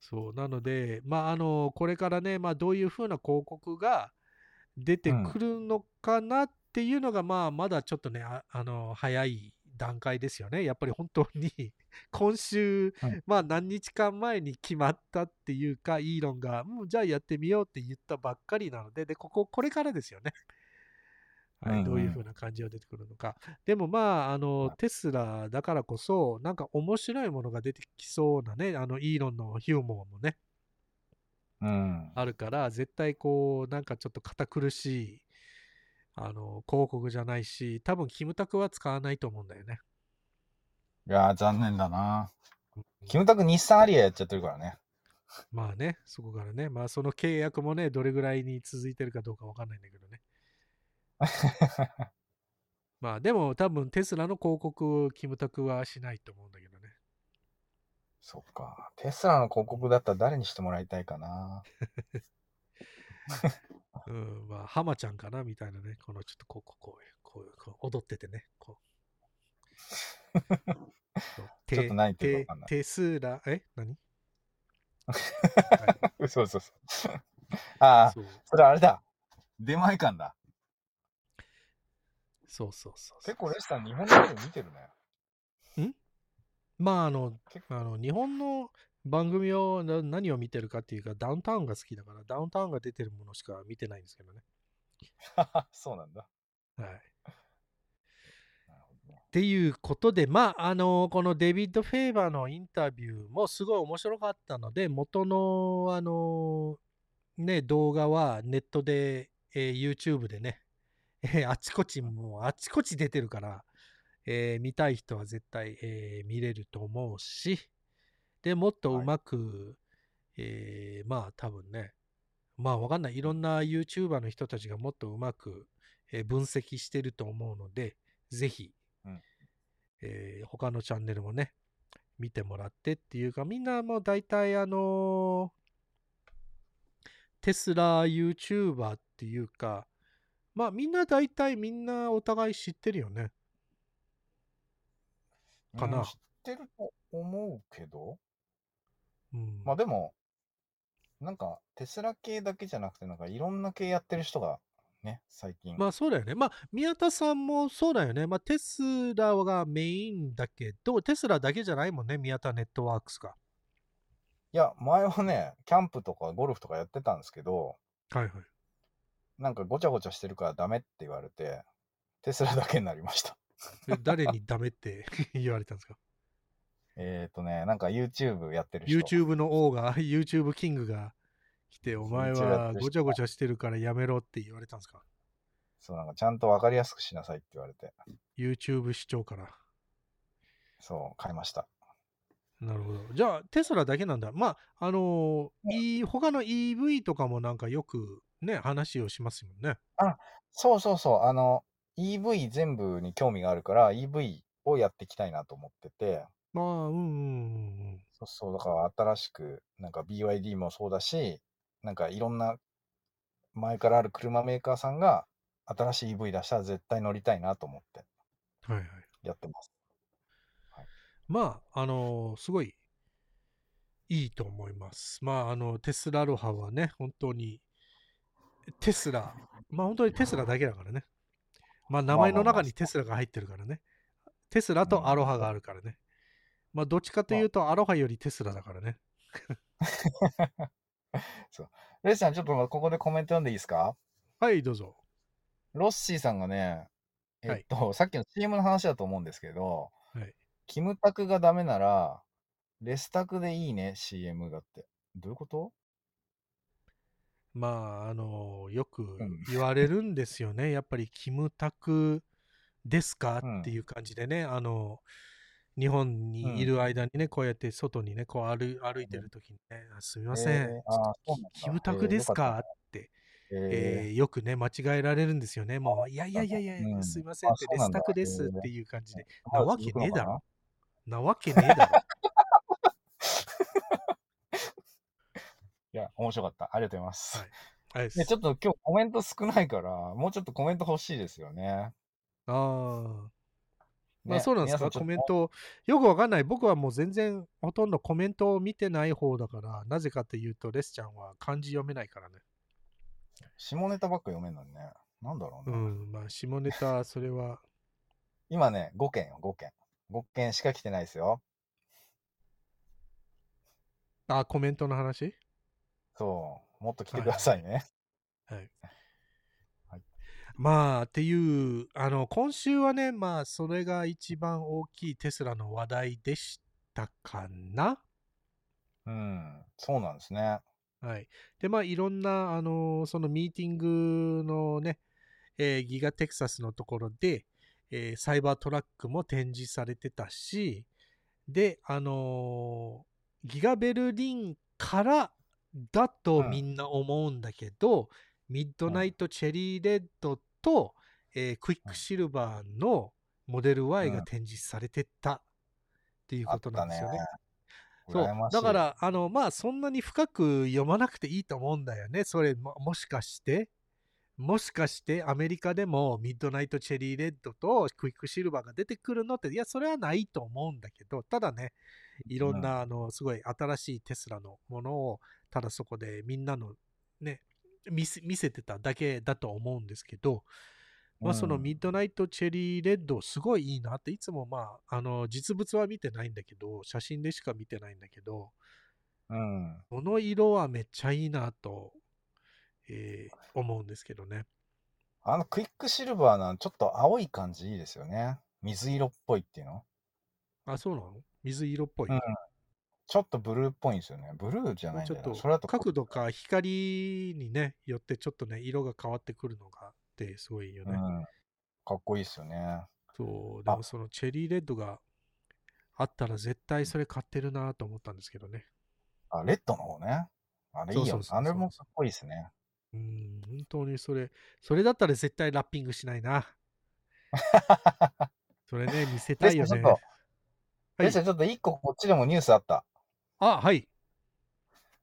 そう、なので、まあ、あの、これからね、まあ、どういうふうな広告が出てくるのかなっていうのが、まあ、まだちょっとね、ああの、早い段階ですよね。やっぱり本当に、(laughs) 今週、うんまあ、何日間前に決まったっていうか、イーロンが、うん、じゃあやってみようって言ったばっかりなので、で、ここ、これからですよね。はい、どういうふうな感じが出てくるのか。でもまあ、あの、はいテスラだからこそ、なんか面白いものが出てきそうなね、あの、イーロンのヒューモアもね、うん。あるから、絶対こう、なんかちょっと堅苦しい、あの、広告じゃないし、多分、キムタクは使わないと思うんだよね。いやー、残念だな。キムタク日産アリアやっちゃってるからね。まあね、そこからね、まあその契約もね、どれぐらいに続いてるかどうかわかんないんだけどね。(laughs) まあでも多分テスラの広告、キムタクはしないと思うんだけどね。そっか。テスラの広告だったら誰にしてもらいたいかな。(laughs) うん、まあ、浜ちゃんかなみたいなね。このちょっとこう、こう、こういう、こういう、こう踊っててね。こう。ちょっと何言ってるかわかんないテテスラ、え何そうそうそう。ああ、それあれだ。出前館だ。そうそうそうそう。結構レスさん日本のテレビ見てるね。まあ、あの結、あの日本の番組をな何を見てるかっていうか、ダウンタウンが好きだから、ダウンタウンが出てるものしか見てないんですけどね。(laughs) そうなんだ。はい。っていうことで、まあ、あの、このデビッド・フェイバーのインタビューもすごい面白かったので、元の、あの、ね、動画はネットで、えー YouTube でね、(laughs) えーあちこち、もうあちこち出てるから、えー見たい人は絶対、えー見れると思うし、で、もっとうまく、えーまあ多分ね、まあわかんない。いろんな YouTuber の人たちがもっとうまく、えー分析してると思うので、ぜひ、うんえー他のチャンネルもね、見てもらってっていうか、みんなもう大体あのーテスラ YouTuber っていうか、まあみんな大体みんなお互い知ってるよね。かなうん知ってると思うけど、うん。まあでも、なんかテスラ系だけじゃなくて、なんかいろんな系やってる人がね、最近。まあそうだよね。まあ宮田さんもそうだよね。まあテスラがメインだけど、テスラだけじゃないもんね、宮田ネットワークスが。いや、前はね、キャンプとかゴルフとかやってたんですけど、はいはい。なんかごちゃごちゃしてるからダメって言われて、テスラだけになりました。え誰にダメって (laughs) 言われたんですか？えっとね、なんか YouTube やってる人。?YouTube の王が、(laughs) YouTube キングが来て、お前はごちゃごちゃしてるからやめろって言われたんですか？そう、なんかちゃんとわかりやすくしなさいって言われて、?YouTube 視聴から。そう、買いました。なるほど。じゃあ、テスラだけなんだ。まあ、あのーい他の EV とかもなんかよくね、話をしますもんね。そうそうそう、あの、EV 全部に興味があるから、EV をやっていきたいなと思ってて、まあ、うんうんうんそうそう、だから新しく、なんか BYD もそうだし、なんかいろんな前からある車メーカーさんが新しい EV 出したら絶対乗りたいなと思ってうん。はいはい。やってます。まあ、あのーすごいいいと思います。まあ、あの、テスラロハはね、本当に、テスラ、まあ本当にテスラだけだからね。まあ名前の中にテスラが入ってるからね。テスラとアロハがあるからね。まあどっちかというとアロハよりテスラだからね。(laughs) レイさん、ちょっとここでコメント読んでいいですか？はい、どうぞ。ロッシーさんがね、えっと、さっきの CM の話だと思うんですけど、はい。キムタクがダメなら、レスタクでいいね、CM がって。どういうこと？まあ、あのよくん言われるんですよね。やっぱりキムタクですか？うんっていう感じでね、あの、日本にいる間にね、こうやって外にね、こう歩歩いてる時にね、あすみません、えキキムタクですえーっって、え。えーよくね、間違えられるんですよね。もう、いやいやいやいや、うんすいませんって、レスタクですっていう感じで、(laughs) ー (laughs) なわけねえだろ。まなわけねえだろ。いや、面白かった。ありがとうございます。はい。はいね、ちょっと今日コメント少ないから、もうちょっとコメント欲しいですよね。ああ。まあねそうなんですか、コメント。よくわかんない。僕はもう全然ほとんどコメントを見てない方だから、なぜかというと、レスちゃんは漢字読めないからね。下ネタばっか読めんのにね。なんだろうね。うん、まあ下ネタ、それは。(laughs) 今ね、5件よ、5件。5件しか来てないですよ。あ、コメントの話？そう。もっと来てくださいね。はい。はいまあ、っていう、あの、今週はね、まあ、それが一番大きいテスラの話題でしたかな。うん。そうなんですね。はい。で、まあ、いろんな、あのーそのミーティングのね、えーギガテキサスのところで、えーサイバートラックも展示されてたし、で、あのーギガベルリンからだとうんみんな思うんだけど、ミッドナイトチェリーレッドと、えークイックシルバーのモデル Y が展示されてたっていうことなんですよね。。そう。羨ましい。だか、ら、あの、まあ、そんなに深く読まなくていいと思うんだよね。それも、もしかして、もしかしてアメリカでもミッドナイトチェリーレッドとクイックシルバーが出てくるのって、いや、それはないと思うんだけど、ただね、いろんな、あの、すごい新しいテスラのものを、ただそこでみんなのね、見せ見せてただけだと思うんですけど、まあ、そのミッドナイトチェリーレッド、すごいいいなって、いつもまあ、あの、実物は見てないんだけど、写真でしか見てないんだけど、うん。この色はめっちゃいいなと、えー思うんですけどね。あのクイックシルバーのちょっと青い感じいいですよね。水色っぽいっていうの？あ、そうなの？水色っぽい？うんちょっとブルーっぽいんですよね。ブルーじゃないんだよな。ちょっとそれだと角度か光にね、よってちょっとね、色が変わってくるのがあって、すごいよね。うん。かっこいいですよね。そう、でもそのチェリーレッドがあったら絶対それ買ってるなと思ったんですけどね。あ、レッドの方ね。あれいいよあれもかっこいいですね。うん、本当にそれ、それだったら絶対ラッピングしないな。(laughs) それね、見せたいよね。レッドちょっとはいレッドちょっと一個こっちでもニュースあった。あ、はい。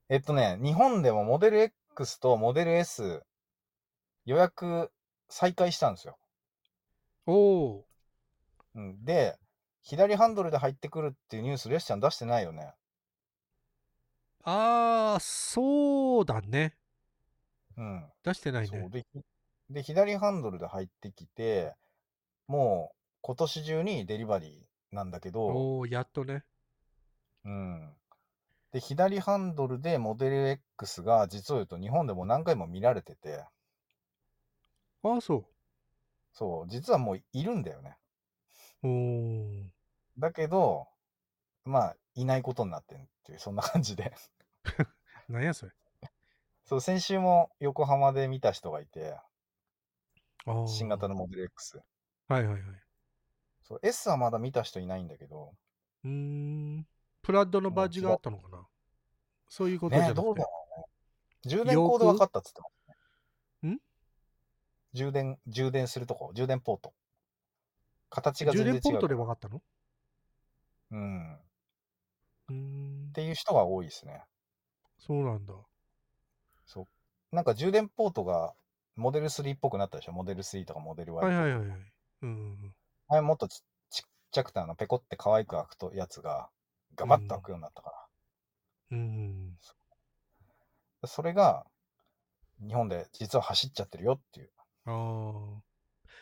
えっとね、日本でもモデル X とモデル S 予約再開したんですよ。おおうん、で、左ハンドルで入ってくるっていうニュース、レスちゃん出してないよね。あー、そうだね。うん。出してないねそう。で、ひで、左ハンドルで入ってきて、もう今年中にデリバリーなんだけど、おおやっとね。うん。で、左ハンドルでモデル X が実を言うと日本でも何回も見られてて、ああ、そそう、実はもういるんだよね。う。おーだけど、まあ、いないことになってるっていう、そんな感じで。(laughs) なんやそれ。そう、先週も横浜で見た人がいて、あー新型のモデル X。はいはいはい。そう、S はまだ見た人いないんだけど、うーん。プラッドのバッジがあったのかな？そういうことじゃなね、くて。どうだろうね。充電コード分かったっつってますね。ん？充電、充電するとこ、充電ポート。形が全然違う。充電ポートで分かったの？うん。っ。ていう人が多いですね。そうなんだ。そう。なんか充電ポートがモデル3っぽくなったでしょ？モデル3とかモデル Y とか。はいはいはいはい。うん。あれもっとちちっちゃくてあのペコって可愛く開くとやつがガバッと開くようになったから。うん。それが日本で実は走っちゃってるよっていう。ああ。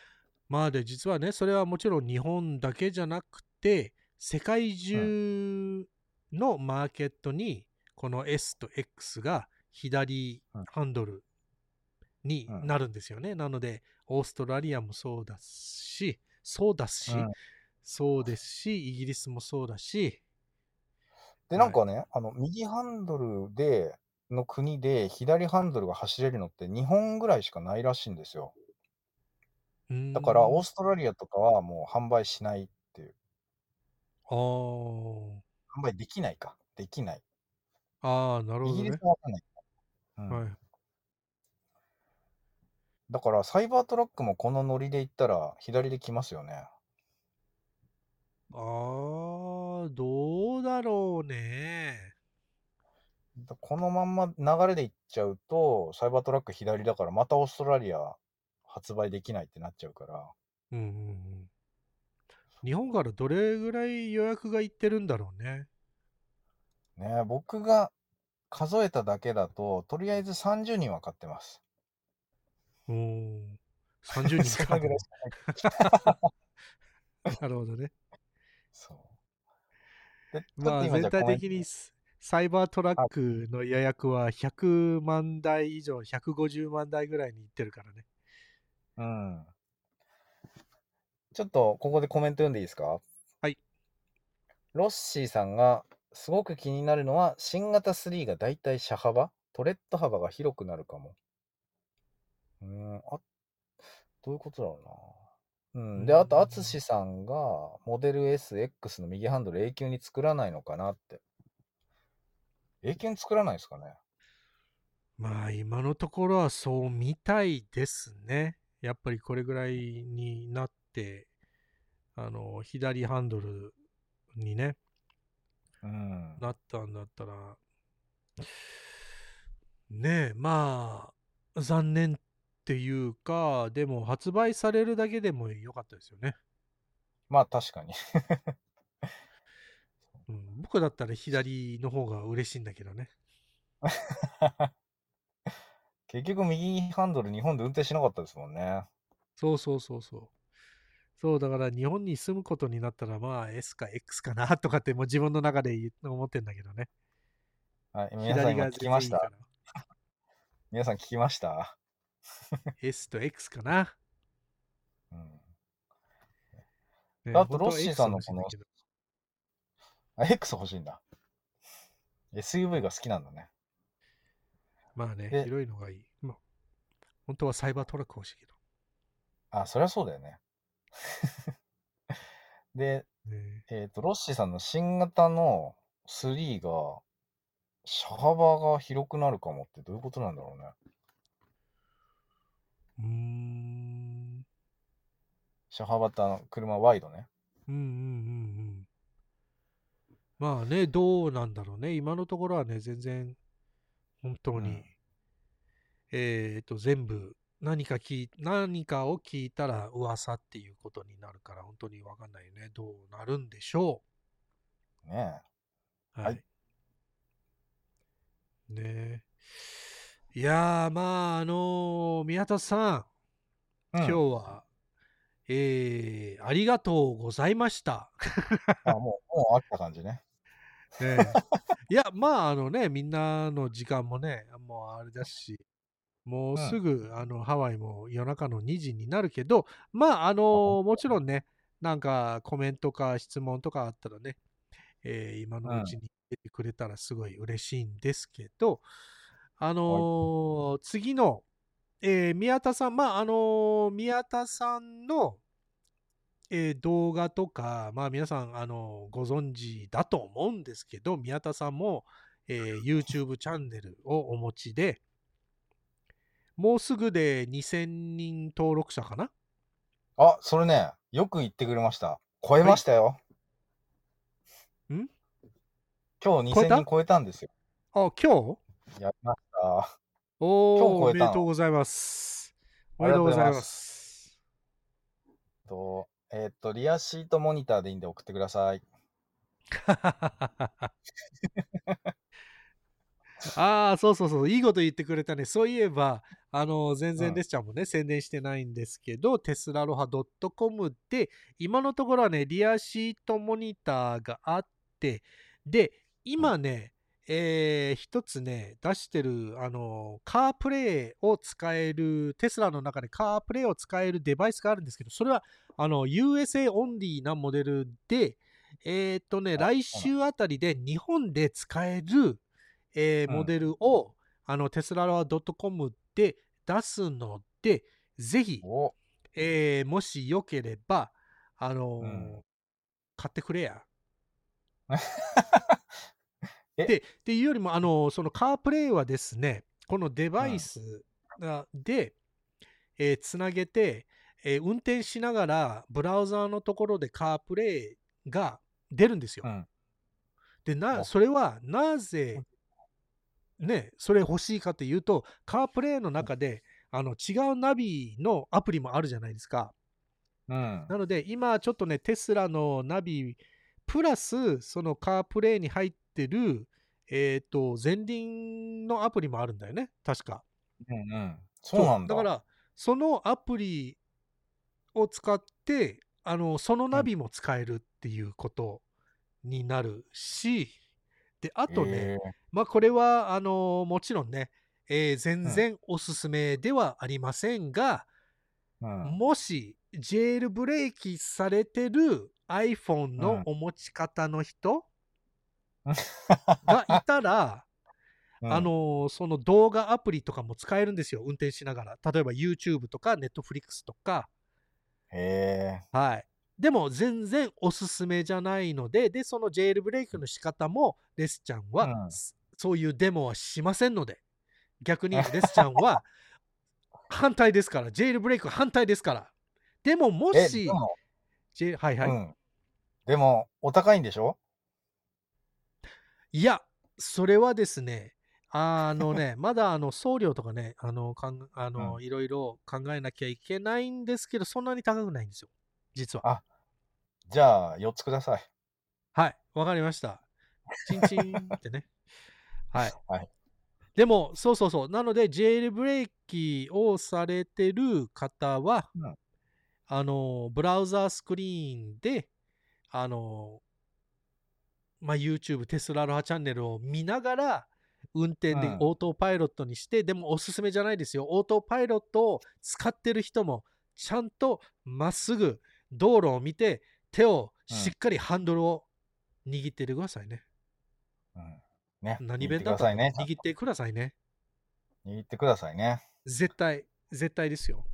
まあで、実はね、それはもちろん日本だけじゃなくて、世界中のマーケットに、この S と X が左うんハンドルにうんなるんですよね。なので、オーストラリアもそうだし、そうだし、うんそうですし、イギリスもそうだし、で、なんかね、あの、右ハンドルで、の国で左ハンドルが走れるのって日本ぐらいしかないらしいんですよ。うーんだから、オーストラリアとかはもう販売しないっていう。あー販売できないか。できない。あー、なるほどねイギリス。はわかんない。うんはい。だから、サイバートラックもこのノリで行ったら左で来ますよね。ああ、どうだろうね。だこのまんま流れで行っちゃうと、サイバートラック左だから、またオーストラリア発売できないってなっちゃうから。うんうんうん。日本からどれぐらい予約がいってるんだろうね。ね僕が数えただけだと、とりあえず30人は買ってます。うーん。30 (laughs) 人そか (laughs) なるほどね。そう。まあ全体的にスサイバートラックの予約は100万台以上、150万台ぐらいにいってるからね。うん。ちょっとここでコメント読んでいいですか？はい。ロッシーさんがすごく気になるのは新型3がだいたい車幅？トレッド幅が広くなるかも。うーん、あ、どういうことだろうな。うん。で、あと、うんアツシさんが、モデル SX の右ハンドル永久に作らないのかなって。永久に作らないですかね。まあ今のところはそうみたいですね。やっぱりこれぐらいになって、あの、左ハンドルにね、うん。なったんだったら、ねえ、まあ、残念っていうか、でも発売されるだけでも良かったですよね。まあ、確かに。(laughs) うん、僕だったら左の方が嬉しいんだけどね。(laughs) 結局、右ハンドル日本で運転しなかったですもんね。そうそうそうそう。そう、だから日本に住むことになったら、まあ S か X かなとかってもう自分の中で思ってんだけどね。はい、皆さん今聞きました？(laughs) 皆さん聞きました？(laughs) S と X かな。うん。ねあとロッシーさんのけどあ、X 欲しいんだ。SUV が好きなんだね。まあね、で広いのがいい。まあ、本当はサイバートラック欲しいけあ、そりゃそうだよね。(laughs) で、ど。ね、えっ、と、ロッシーさんの新型の3が、車幅が広くなるかもってどういうことなんだろうね。うーん。車幅ってあの車ワイドね。うんうんうんうん。まあね、どうなんだろうね。今のところはね、全然、本当に、うんえっ、と、全部、何か聞い、何かを聞いたら噂っていうことになるから、本当にわかんないよね。どうなるんでしょねう。はいねいやー、まあ、あのー宮田さん、え。うん今日は、えー、ありがとうございました。あ、もう、もうあった感じね。(laughs) ええいや、まあ、あのね、みんなの時間もね、もうあれだし、もうすぐ、あのハワイも夜中の2時になるけど、まあ、あのもちろんね、なんかコメントか質問とかあったらね、えー今のうちに出てくれたらすごい嬉しいんですけど、あのー次の、えー宮田さん、まあ、あのー宮田さんの、えー動画とか、まあ皆さん、あのご存知だと思うんですけど、宮田さんも、えー YouTube チャンネルをお持ちで、もうすぐで2000人登録者かな？あ、それね、よく言ってくれました。超えましたよ。ん？今日超えた？2000人超えたんですよ。あ、今日？やりました。おー、おめでとうございます。おあめでとうございりがとうございまます。と、えーっと、リアシートモニターでいいんで送ってください。(laughs) ああ、そうそうそう、いいこと言ってくれたね。そういえば、あの、全うん然レスちゃんもね、宣伝してないんですけど、テスラロハ .com で、今のところはね、リアシートモニターがあって、で、今ね、えー一つね、出してる、あの、カープレイを使える、テスラの中でカープレイを使えるデバイスがあるんですけど、それは、あの、USA オンリーなモデルで、えーっとね、あ来週あたりで日本で使える、えーうん。モデルを、あの、テスラロア .com で出すので、ぜひ、お、えーもしよければ、あのーうん。買ってくれや。(laughs) えで、っていうよりも、あのーそのカープレイはですね、このデバイスがで、えーつなげて、えー運転しながら、ブラウザーのところでカープレイが出るんですよ。うん。で、な、あそれはなぜ、ね、それ欲しいかというと、カープレイの中で、あの、違うナビのアプリもあるじゃないですか。うん。なので、今ちょっとね、テスラのナビ、プラス、そのカープレイに入ってる、えっ、と、前輪のアプリもあるんだよね、確か。うんうん。そうなんだ。だから、そのアプリを使って、あの、そのナビも使えるっていうことになるし、で、あとね、えまあこれはあのもちろんね、えー全然おすすめではありませんが、ーうん。もしジェールブレーキされてる iPhone うんのお持ち方の人 (laughs) がいたら、うんあのーその動画アプリとかも使えるんですよ、運転しながら。例えば YouTube とか Netflix とか。へえ。はい。でも全然おすすめじゃないので、で、そのジェイルブレイクの仕方も、レスちゃんは、うんすそういうデモはしませんので、逆にレスちゃんは (laughs) 反対ですから、ジェイルブレイク反対ですから。でももえ、しで、も、はいはい、うん。でも、お高いんでしょ？いや、それはですね、あのね、まだあの送料とかね、あの、かんあのういろいろ考えなきゃいけないんですけど、そんなに高くないんですよ、実は。あじゃあ、4つください。はい、わかりました。チンチンってね。はい。(laughs) はいでも、そうそうそう。なので、ジェイルブレーキをされてる方は、うんあの、ブラウザースクリーンで、あの、まあ、YouTube、テスラロハチャンネルを見ながら、運転でうんオートパイロットにして、でもおすすめじゃないですよ。オートパイロットを使ってる人も、ちゃんとまっすぐ道路を見て、手をしっかりハンドルを握っててくださいね。うん。ね。何弁だった。握ってくださいね。握ってくださいね。絶対、絶対ですよ。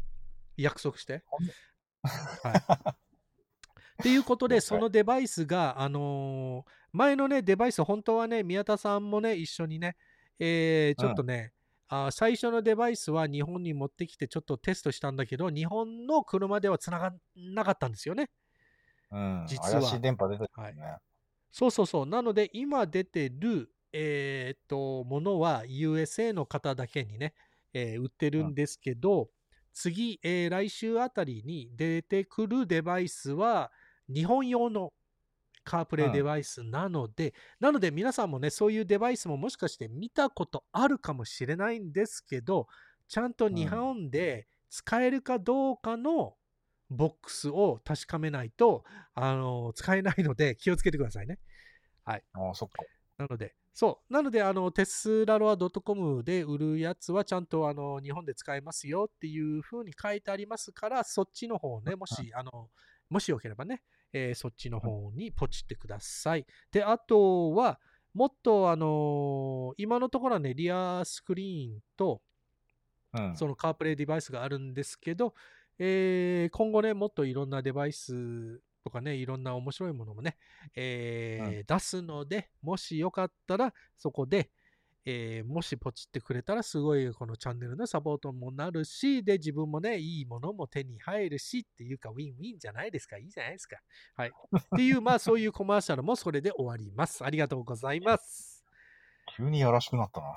約束して。はい。(laughs) ということで、そのデバイスが、あのー前のね、デバイス、本当はね、宮田さんもね、一緒にね、えーちょっとね、あー最初のデバイスは日本に持ってきてちょっとテストしたんだけど、日本の車では繋がんなかったんですよね。うん。実は怪しい電波出てるはいね。そうそうそう。なので、今出てる、えーっと、ものは USA の方だけにね、えー売ってるんですけど、次、えー来週あたりに出てくるデバイスは、日本用のカープレイうんデバイスなので、なので皆さんもね、そういうデバイスももしかして見たことあるかもしれないんですけど、ちゃんと日本で使えるかどうかのボックスを確かめないと、あの使えないので気をつけてくださいね。ああ、そっか。なので、そう。なので、あの、テスラロア .com で売るやつはちゃんとあの日本で使えますよっていう風に書いてありますから、そっちの方をね、もし、あの、もしよければね、えーそっちの方にポチってください。で、あとは、もっと、あの今のところはね、リアスクリーンと、うん。そのカープレイデバイスがあるんですけど、えー今後ね、もっといろんなデバイスとかね、いろんな面白いものもね、えー出すので、もしよかったら、そこで、えーもしポチってくれたら、すごいこのチャンネルのサポートもなるし、で、自分もね、いいものも手に入るしっていうか、ウィンウィンじゃないですか。いいじゃないですか。はい。っていう、まあ、そういうコマーシャルもそれで終わります。ありがとうございます。急にやらしくなったな。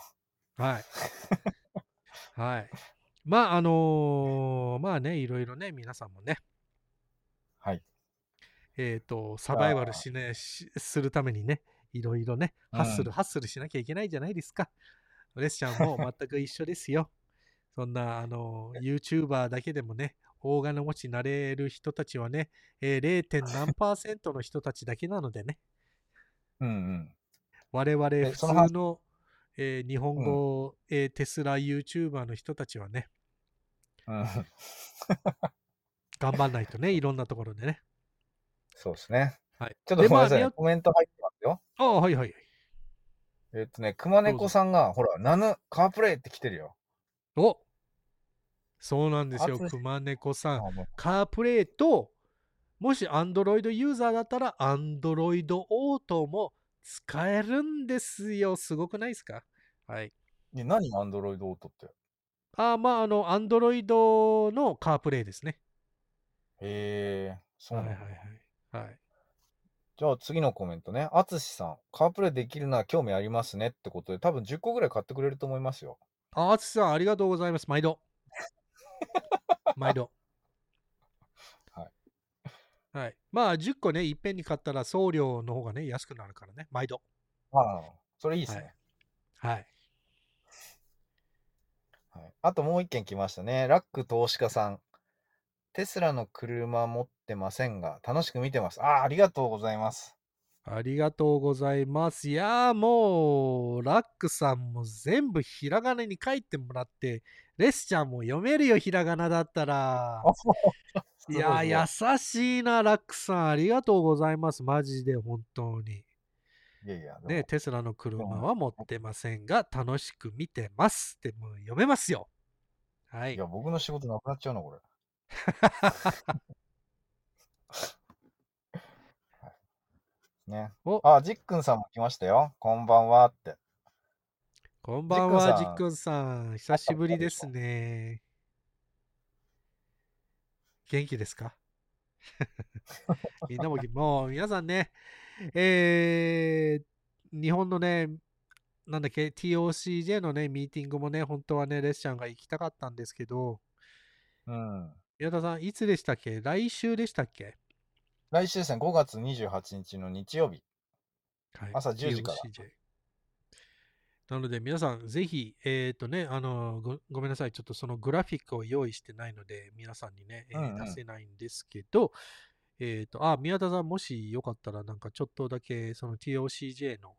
はい。はい。まあ、あのーまあね、いろいろね、皆さんもね、はい。えっ、と、サバイバルし,、ね、しするためにね、いろいろね、ハッスル、うんハッスルしなきゃいけないじゃないですか。レスちゃんも全く一緒ですよ。そんな、あの、YouTuber だけでもね、大金持ちになれる人たちはね、えー 0. 何パーセントの人たちだけなのでね、うんうん。我々え普通の、えー日本語、えーテスラ YouTuber の人たちはね、うん。(laughs) 頑張んないとね、いろんなところでね。そうですね。はい。ちょっとごめんなさい、でまあ宮コメント入ってますよ。ああ、はいはい。えっとね、熊猫さんが、ほら、ナヌ、カープレイって来てるよ。おそうなんですよ、熊猫さん。カープレイと、もし Android ユーザーだったら Android Auto も使えるんですよ。すごくないですか？はい。で何アンドロイドオートって？あーまあ、あの、Android のカープレイですね。へえ、そうはいなんだ。はいはい。はい。じゃあ次のコメントね。あつしさん、カープレイできるのは興味ありますねってことで、多分10個ぐらい買ってくれると思いますよ。あ、あつしさん、ありがとうございます。毎度。(laughs) 毎度。はい。はい。まあ、10個ね、いっぺんに買ったら送料の方がね、安くなるからね。毎度。ああ、それいいですね。はい。はい、あともう一件来ましたね。ラック投資家さん。テスラの車持ってませんが、楽しく見てます。ああ、ありがとうございます。ありがとうございます。いやーもう、ラックさんも全部ひらがなに書いてもらって、レスちゃんも読めるよ、ひらがなだったら。(laughs) いやー、優しいな、ラックさん。ありがとうございます。マジで、本当に。いいやいや、ね、テスラの車は持ってませんが、楽しく見てますってもう読めますよ。はいいや、。僕の仕事なくなっちゃうな、これ。(laughs) ね。おあ、ジックンさんも来ましたよ。こんばんはって。こんばんは、ジッじっくんさん。久しぶりですね。元気ですか？(laughs) みんなも、もう皆さんね、えー、日本のね、なんだっけ、TOCJ のね、ミーティングもね、本当はね、レッシャンが行きたかったんですけど、うん。宮田さん、いつでしたっけ？来週でしたっけ？来週ですね、5月28日の日曜日。はい。朝10時から。TOCJ なので、皆さん、ぜひ、えっ、とね、あのご、ごめんなさい。ちょっとそのグラフィックを用意してないので、皆さんにね、えーうんうん。出せないんですけど、えっ、と、あ、宮田さん、もしよかったら、なんかちょっとだけ、その TOCJ の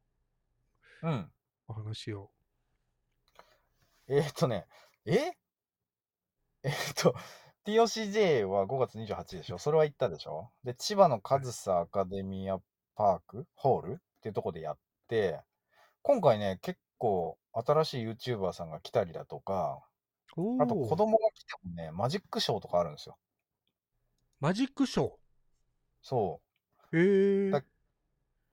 うん。お話を。えーっとね、え？(laughs) えーっと、TOCJ は5月28でしょ？それは行ったでしょ？で、千葉の上総アカデミアパークホールっていうとこでやって、今回ね、結構新しい YouTuber さんが来たりだとか、おあと子供が来てもね、マジックショーとかあるんですよ。マジックショそう。ー。へえだ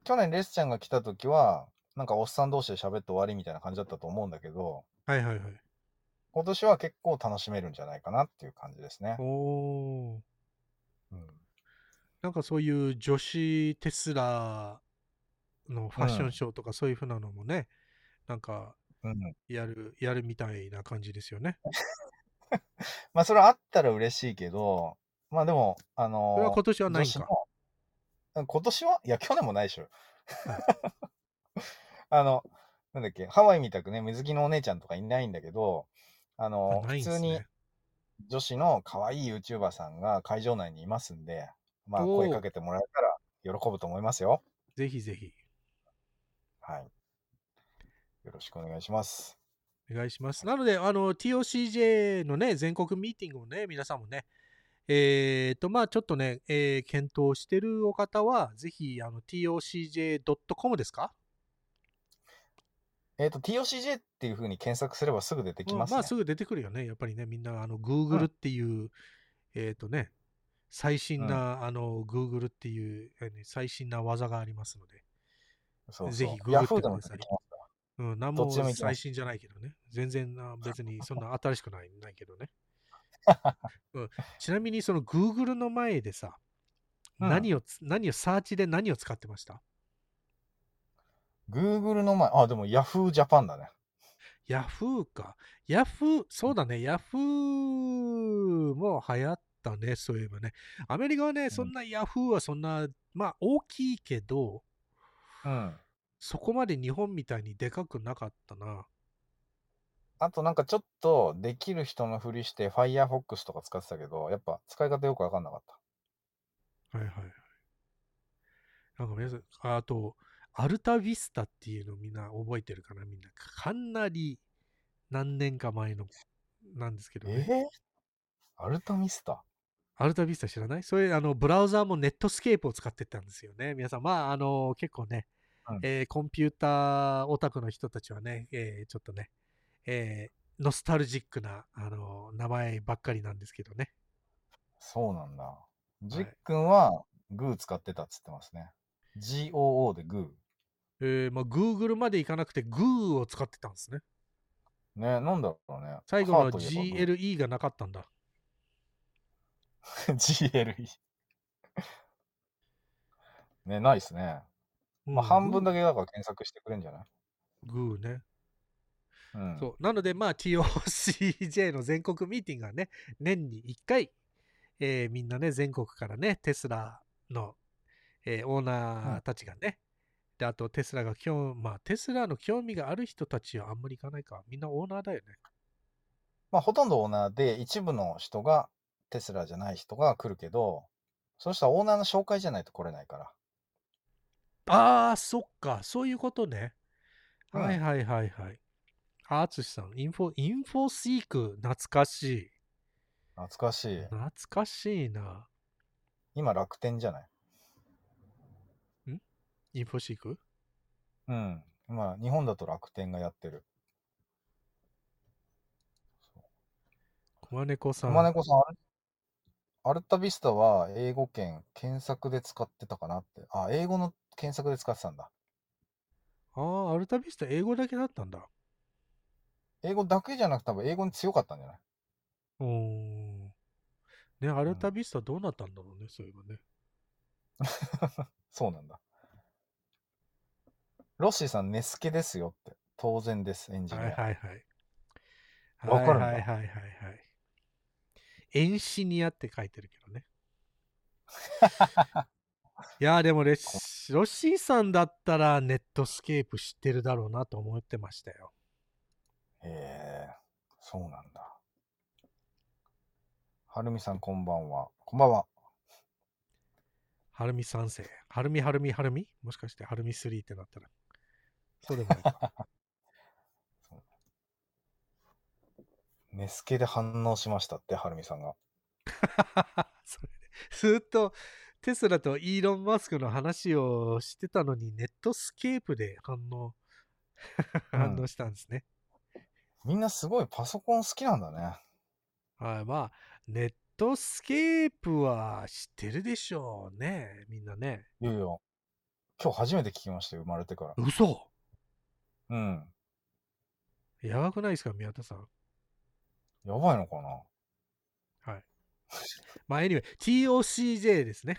去年レスちゃんが来た時は、なんかおっさん同士で喋って終わりみたいな感じだったと思うんだけど、はいはいはい。今年は結構楽しめるんじゃないかなっていう感じですね。おー。うん、なんかそういう女子テスラのファッションショーとかそういうふうなのもね、なんかうん。やる、やるみたいな感じですよね。(laughs) まあそれはあったら嬉しいけど、まあでも、あのそれは今年はないんか？今年は？いや、去年もないでしょ。は (laughs) あの、なんだっけ、ハワイみたくね、水着のお姉ちゃんとかいないんだけど、あの、あ普通にね。女子の可愛い YouTuber さんが会場内にいますんで、まあ声かけてもらえたら喜ぶと思いますよ。ぜひぜひはい。よろしくお願いします。お願いします。なので、あの、TOCJ のね、全国ミーティングをね、皆さんもね、えっ、と、まあちょっとね、えー検討してるお方は、ぜひ、あの、TOCJ.com ですかえっ、と、TOCJ っていう風に検索すればすぐ出てきますね。うんまあすぐ出てくるよね。やっぱりね、みんな、あの、Google っていう、えっ、とね、最新な、あの、Google っていう、最新な技がありますので、そうそうぜひググってください。うん、何も最新じゃないけどね。全然あ別にそんな新しくないないけどね、(laughs) うん。ちなみにその Google の前でさ、うん何をつ、何をサーチで何を使ってました？Google の前、あ、でも Yahoo Japan だね。?Yahoo か。Yahoo、そうだね。Yahoo も流行ったね。そういえばね。アメリカはね、そんな Yahoo はそんな、まあ大きいけど、うん。そこまで日本みたいにでかくなかったな。あとなんかちょっとできる人のふりして Firefox とか使ってたけど、やっぱ使い方よくわかんなかった。はいはいはい。なんか皆さん、ああと、アルタビスタっていうのみんな覚えてるかな？みんな。かなり何年か前のなんですけどえね。ー、アルタミスタ？アルタビスタ知らない？それ、あの、ブラウザーもネットスケープを使ってたんですよね。皆さん、まあ、あの、結構ね、うんえーコンピューターオタクの人たちはね、えーちょっとね、えーノスタルジックな、あの、名前ばっかりなんですけどね。そうなんだ。ジックンはグー使ってたっつってますね。GOO でグえーまあ、Google まで行かなくて Goo を使ってたんですね。ー。ね、なんだろうね。最後の GLE がなかったんだ。(laughs) GLE。ね、ないっすね。うんまあ、半分だけだから検索してくれんじゃない？グーね。うん。そう。なので、まあ、(laughs) TOCJ の全国ミーティングがね、年に1回、えーみんなね、全国からね、テスラの、えーオーナーたちがね、で、あとテスラが興まあ、テスラの興味がある人たちはあんまり行かないか。みんなオーナーだよね。まあ、ほとんどオーナーで、一部の人がテスラじゃない人が来るけど、そうしたらオーナーの紹介じゃないと来れないから。ああ、そっか。そういうことね。うんはいはいはいはい。あーつしさん、インフォ、インフォシーク、懐かしい。懐かしい。懐かしいな。今楽天じゃない？インフォシーク？うん。まあ、日本だと楽天がやってる。熊猫さん。熊猫さん、アルタビスタは英語圏検索で使ってたかなって。あ、英語の検索で使ってたんだ。ああ、アルタビスタ英語だけだったんだ。英語だけじゃなくて多分英語に強かったんじゃない？おー。ね、アルタビスタどうなったんだろうね、そういえばね。(laughs) そうなんだ。ロッシーさん、ネスケですよって。当然です、エンジニア。はいはいはい。わかるんだはいはいはいはいはい。エンシニアって書いてるけどね。(laughs) いやーでもレッロッシーさんだったらネットスケープ知ってるだろうなと思ってましたよ。へえ、そうなんだ。はるみさん、こんばんは。こんばんは。はるみ三世。はるみはるみはるみ？もしかしてはるみ3ってなったら。そうでもないか。ネスケで反応しましたって、はるみさんが。(laughs) それでずっとテスラとイーロン・マスクの話をしてたのにネットスケープで反応、うん反応したんですね。みんなすごいパソコン好きなんだね。はい、まあ、ネットスケープは知ってるでしょうね、みんなね。いやいや、今日初めて聞きましたよ、生まれてから。嘘うん。やばくないですか、宮田さん。やばいのかな？はい。(laughs) まあ、anyway、TOCJ ですね。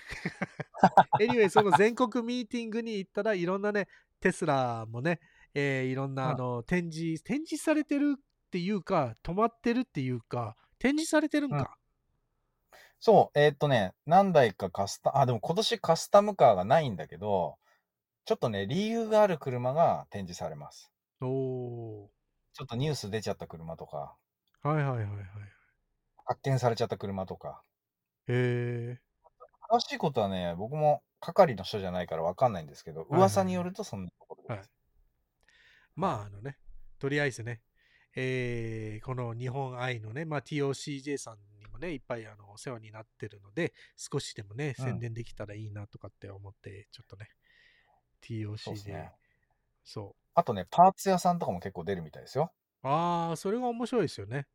(laughs) anyway、その全国ミーティングに行ったらいろんなね、テスラもね、えーいろんなうんあの展示、展示されてるっていうか、止まってるっていうか、展示されてるんか。そう、えーっとね、何台かカスタ、あ、でも今年カスタムカーがないんだけど、ちょっとね、理由がある車が展示されます。おちょっとニュース出ちゃった車とか、ー。はいはいはいはい。発見されちゃった車とか。へえ。詳しいことはね、僕も係の人じゃないから分かんないんですけど、いはい噂によるとそんなところです。まあ、あのね、とりあえずね、えーこの日本愛のね、まあ、TOCJ さんにもね、いっぱいあのお世話になってるので、少しでもね、うん宣伝できたらいいなとかって思って、ちょっとね、そうですね。そう。あとね、パーツ屋さんとかも結構出るみたいですよ。ああ、それが面白いですよね。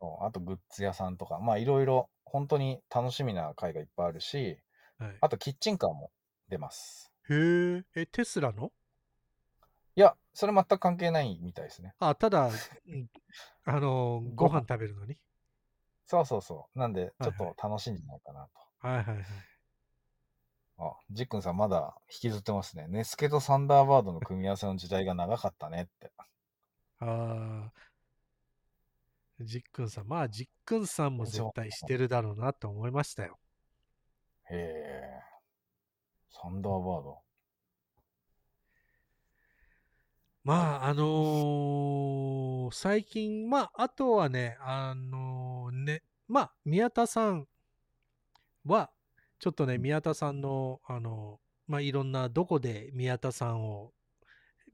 そうあとグッズ屋さんとか、まあいろいろ本当に楽しみな回がいっぱいあるし、はい、あとキッチンカーも出ます。へえ、え、テスラの？いや、それ全く関係ないみたいですね。あ、ただ、うん (laughs) あのー、ごご飯飯食べるのに？そうそうそう。なんで、ちょっはいと楽しいんじゃないかなはいはいはい。と。あ、ジックンさんまだ引きずってますね。ネスケとサンダーバードの組み合わせの時代が長かったねって。ああ、ジックンさん、まあ、ジックンさんも絶対してるだろうなと思いましたよ。へえ。サンダーバード。まあ、あのー最近、まあ、あとはね、あのーね、まあ、宮田さんは、ちょっとね、宮田さんの、あのーまあ、いろんな、どこで宮田さんを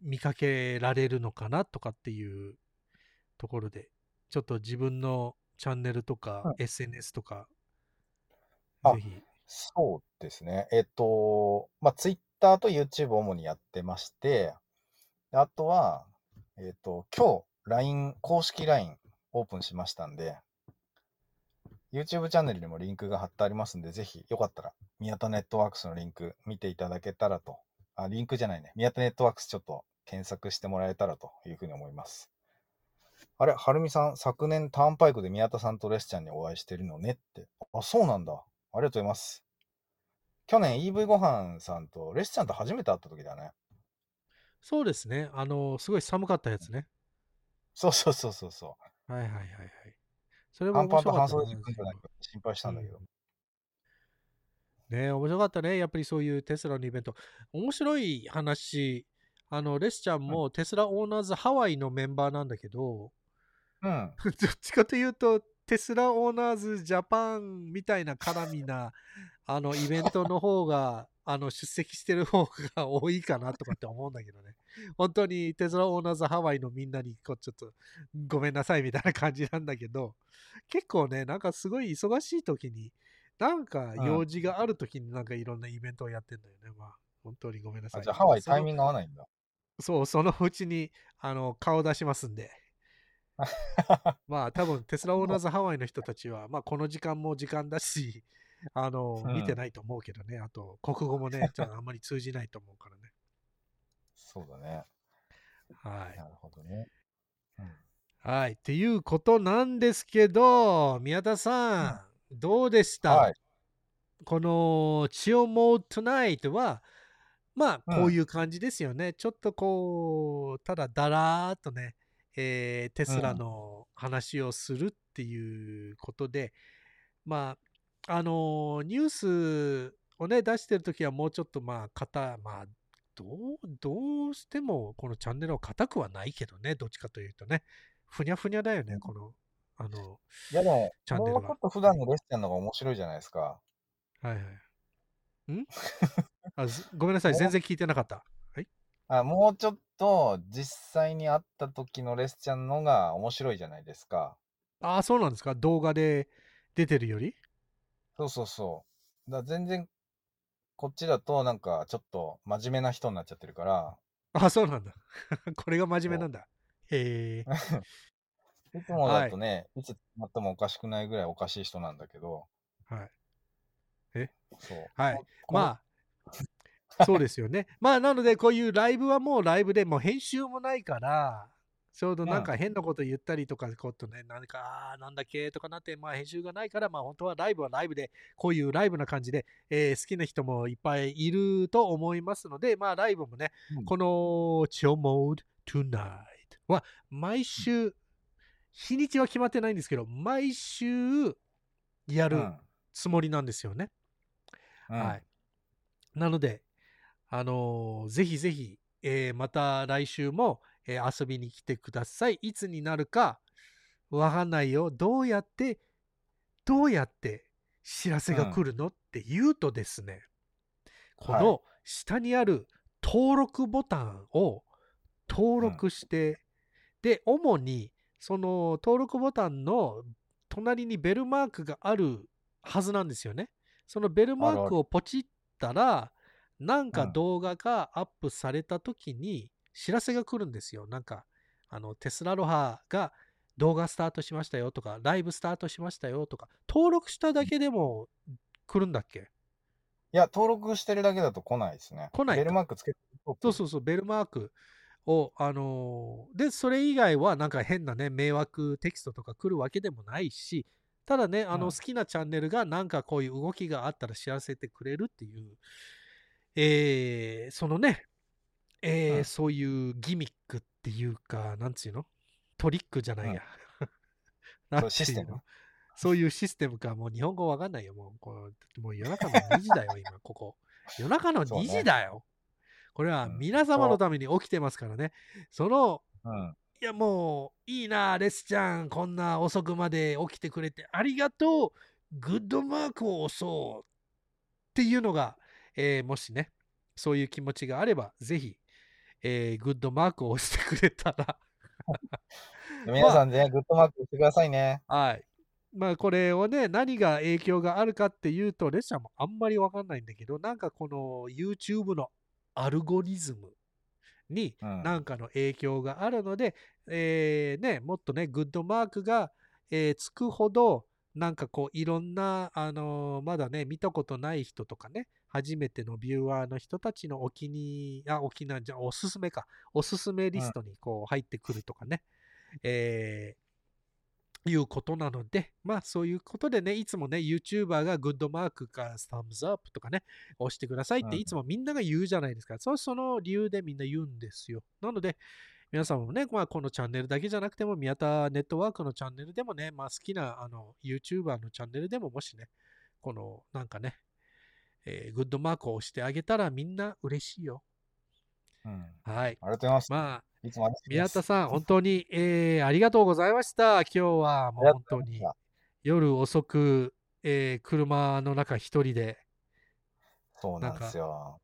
見かけられるのかなとかっていうところで、ちょっと自分のチャンネルとか、うん SNS とか、あぜひ、そうですね。えっと、まあ、Twitter と YouTube を主にやってまして、であとは、えっと、今日、LINE、公式 LINE オープンしましたんで、YouTube チャンネルにもリンクが貼ってありますんで、ぜひよかったら、宮田ネットワークスのリンク見ていただけたらと、あ、リンクじゃないね。宮田ネットワークスちょっと検索してもらえたらというふうに思います。あれ、はるみさん、昨年ターンパイクで宮田さんとレスちゃんにお会いしてるのねって。あ、そうなんだ。ありがとうございます。去年 EV ごはんさんとレスちゃんと初めて会った時だね。そうですね、あのーすごい寒かったやつね。そうそうそうそうそはいはいはいはい。それう。も面短パンと半白かったね袖で行くんじゃないかって心配したんだけど。ね面白かったね。やっぱりそういうテスラのイベント。面白い話。あの、レスちゃんもテスラオーナーズハワイのメンバーなんだけど、うん。(laughs) どっちかというと、テスラオーナーズジャパンみたいな絡みな、あの、イベントの方が、あの、出席してる方が多いかなとかって思うんだけどね。本当にテスラオーナーズハワイのみんなに、こう、ちょっと、ごめんなさいみたいな感じなんだけど、結構ね、なんかすごい忙しい時に、なんか用事がある時になんかいろんなイベントをやってんだよね。まあ、本当にごめんなさい。あじゃあハワイタイミンング合わないんだ。そう、そのうちにあの顔出しますんで。(laughs) まあ多分テスラオーナーズハワイの人たちは、まあこの時間も時間だし、あの、うん見てないと思うけどね。あと、国語もね、ちょっとあんまり通じないと思うからね。そうだね。はい。なるほどね。うんはい。っていうことなんですけど、宮田さん、どうでした、はい。この Chill Mode Tonight は、まあ、うんこういう感じですよね。ちょっとこう、ただだらーっとね、えーテスラの話をするっていうことで、まあ、あのーニュースをね、出してるときはもうちょっとまあ、硬、まあ、どう、どうしてもこのチャンネルは硬くはないけどね、どっちかというとね。ふにゃふにゃだよね、この、あの、いやチャンネルがもうちょっと普段のレッスンの方が面白いじゃないですか。はいはい。ん？(laughs) あずごめんなさい、全然聞いてなかった。あもうちょっと実際に会った時のレスちゃんの方が面白いじゃないですか。ああ、そうなんですか？動画で出てるより？そうそうそう。だ全然こっちだとなんかちょっと真面目な人になっちゃってるから、あそうなんだ。(laughs) これが真面目なんだ。へえ。(laughs) いつもだとね、い、つなってもおかしくないぐらいおかしい人なんだけど、はい。そう。はいまあ、(laughs) そうですよね。まあ、なので、こういうライブはもうライブでもう編集もないから、ちょうどなんか変なこと言ったりとか、ことね、なんか、あーなんだっけとかなって、まあ編集がないから、まあ本当はライブはライブで、こういうライブな感じで、えー好きな人もいっぱいいると思いますので、まあライブもね、うん。この Chill Mode Tonight は毎週、日にちは決まってないんですけど、毎週やるうん。つもりなんですよね。うん。はい。なので、あのーぜひぜひ、えーまた来週も、えー遊びに来てください。いつになるかわかんないよ。どうやって、どうやって知らせが来るの、って言うとですね、こはいの下にある登録ボタンを登録して、で、主にその登録ボタンの隣にベルマークがあるはずなんですよね。そのベルマークをポチったら、なんかうん動画がアップされた時に知らせが来るんですよ。なんか、あの、テスラロハが動画スタートしましたよとか、ライブスタートしましたよとか、登録しただけでも来るんだっけ？いや、登録してるだけだと来ないですね。来ないかベルマークつけてそうそうそう、ベルマークを、あのーで、それ以外はなんか変なね、迷惑テキストとか来るわけでもないし、ただね、あの、うん好きなチャンネルがなんかこういう動きがあったら知らせてくれるっていう、えーそのね、えーうんそういうギミックっていうか、なんつうの？トリックじゃないや。(laughs) なんていうの？システム？そういうシステムか、もう日本語わかんないよ。もうこうもう夜中の2時だよ、今、(laughs) ここ。夜中の2そうね時だよ。これはうん皆様のために起きてますからね。その、うん。いやもう、いいな、レスちゃん。こんな遅くまで起きてくれてありがとう。グッドマークを押そう。っていうのが、えーもしね、そういう気持ちがあれば、ぜひ、えーグッドマークを押してくれたら、(laughs) 皆さんね、グッドマークしてくださいね。はい。まあこれをね、何が影響があるかっていうと、レッシャーもあんまりわかんないんだけど、なんかこの YouTube のアルゴリズムにうん何かの影響があるので、えーね、もっとね、グッドマークが、えーつくほど、なんかこういろんな、あのーまだね、見たことない人とかね、初めてのビューアーの人たちのお気に、あ、お気に、じゃあおすすめか、おすすめリストにこう入ってくるとかね、えーいうことなので、まあそういうことでね、いつもね、YouTuber がグッドマークか Thumbs Up とかね、押してくださいってうんいつもみんなが言うじゃないですか。そその理由でみんな言うんですよ。なので、皆さんもね、まあ、このチャンネルだけじゃなくても、宮田ネットワークのチャンネルでもね、まあ、好きなあの YouTuber のチャンネルでももしね、このなんかね、えーグッドマークを押してあげたらみんな嬉しいよ。うん。あはい。りがとうございます。まあ、いつも宮田さん、本当に、えーありがとうございました。今日はもう本当に夜遅く、えー車の中一人で、そうなんですよ。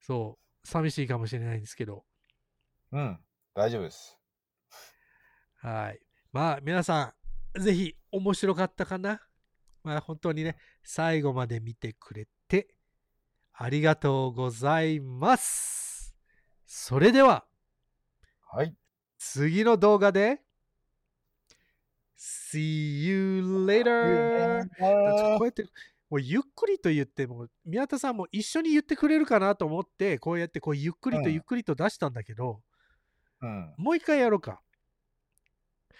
そう、寂しいかもしれないんですけど、うん。大丈夫です。はい。まあ、皆さん、ぜひ面白かったかな？まあ、本当にね、最後まで見てくれて、ありがとうございます。それでは、はい。次の動画で See you later! こうやってもうゆっくりと言っても宮田さんも一緒に言ってくれるかなと思ってこうやってこうゆっくりとうんゆっくりと出したんだけど、うん。もう一回やろうか。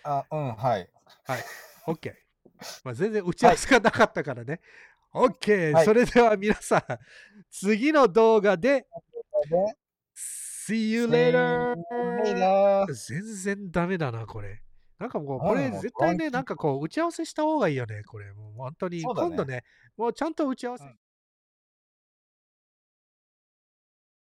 あ、うん、はい。OK。まあ、全然打ち合わせがなかったからね。OK、はい。それでは皆さん、次の動画で See you later! 全然ダメだな、これ。なんかもう、これ絶対ね、なんかこう、打ち合わせした方がいいよね、これ。もう本当に、今度ね、もうちゃんと打ち合わせうん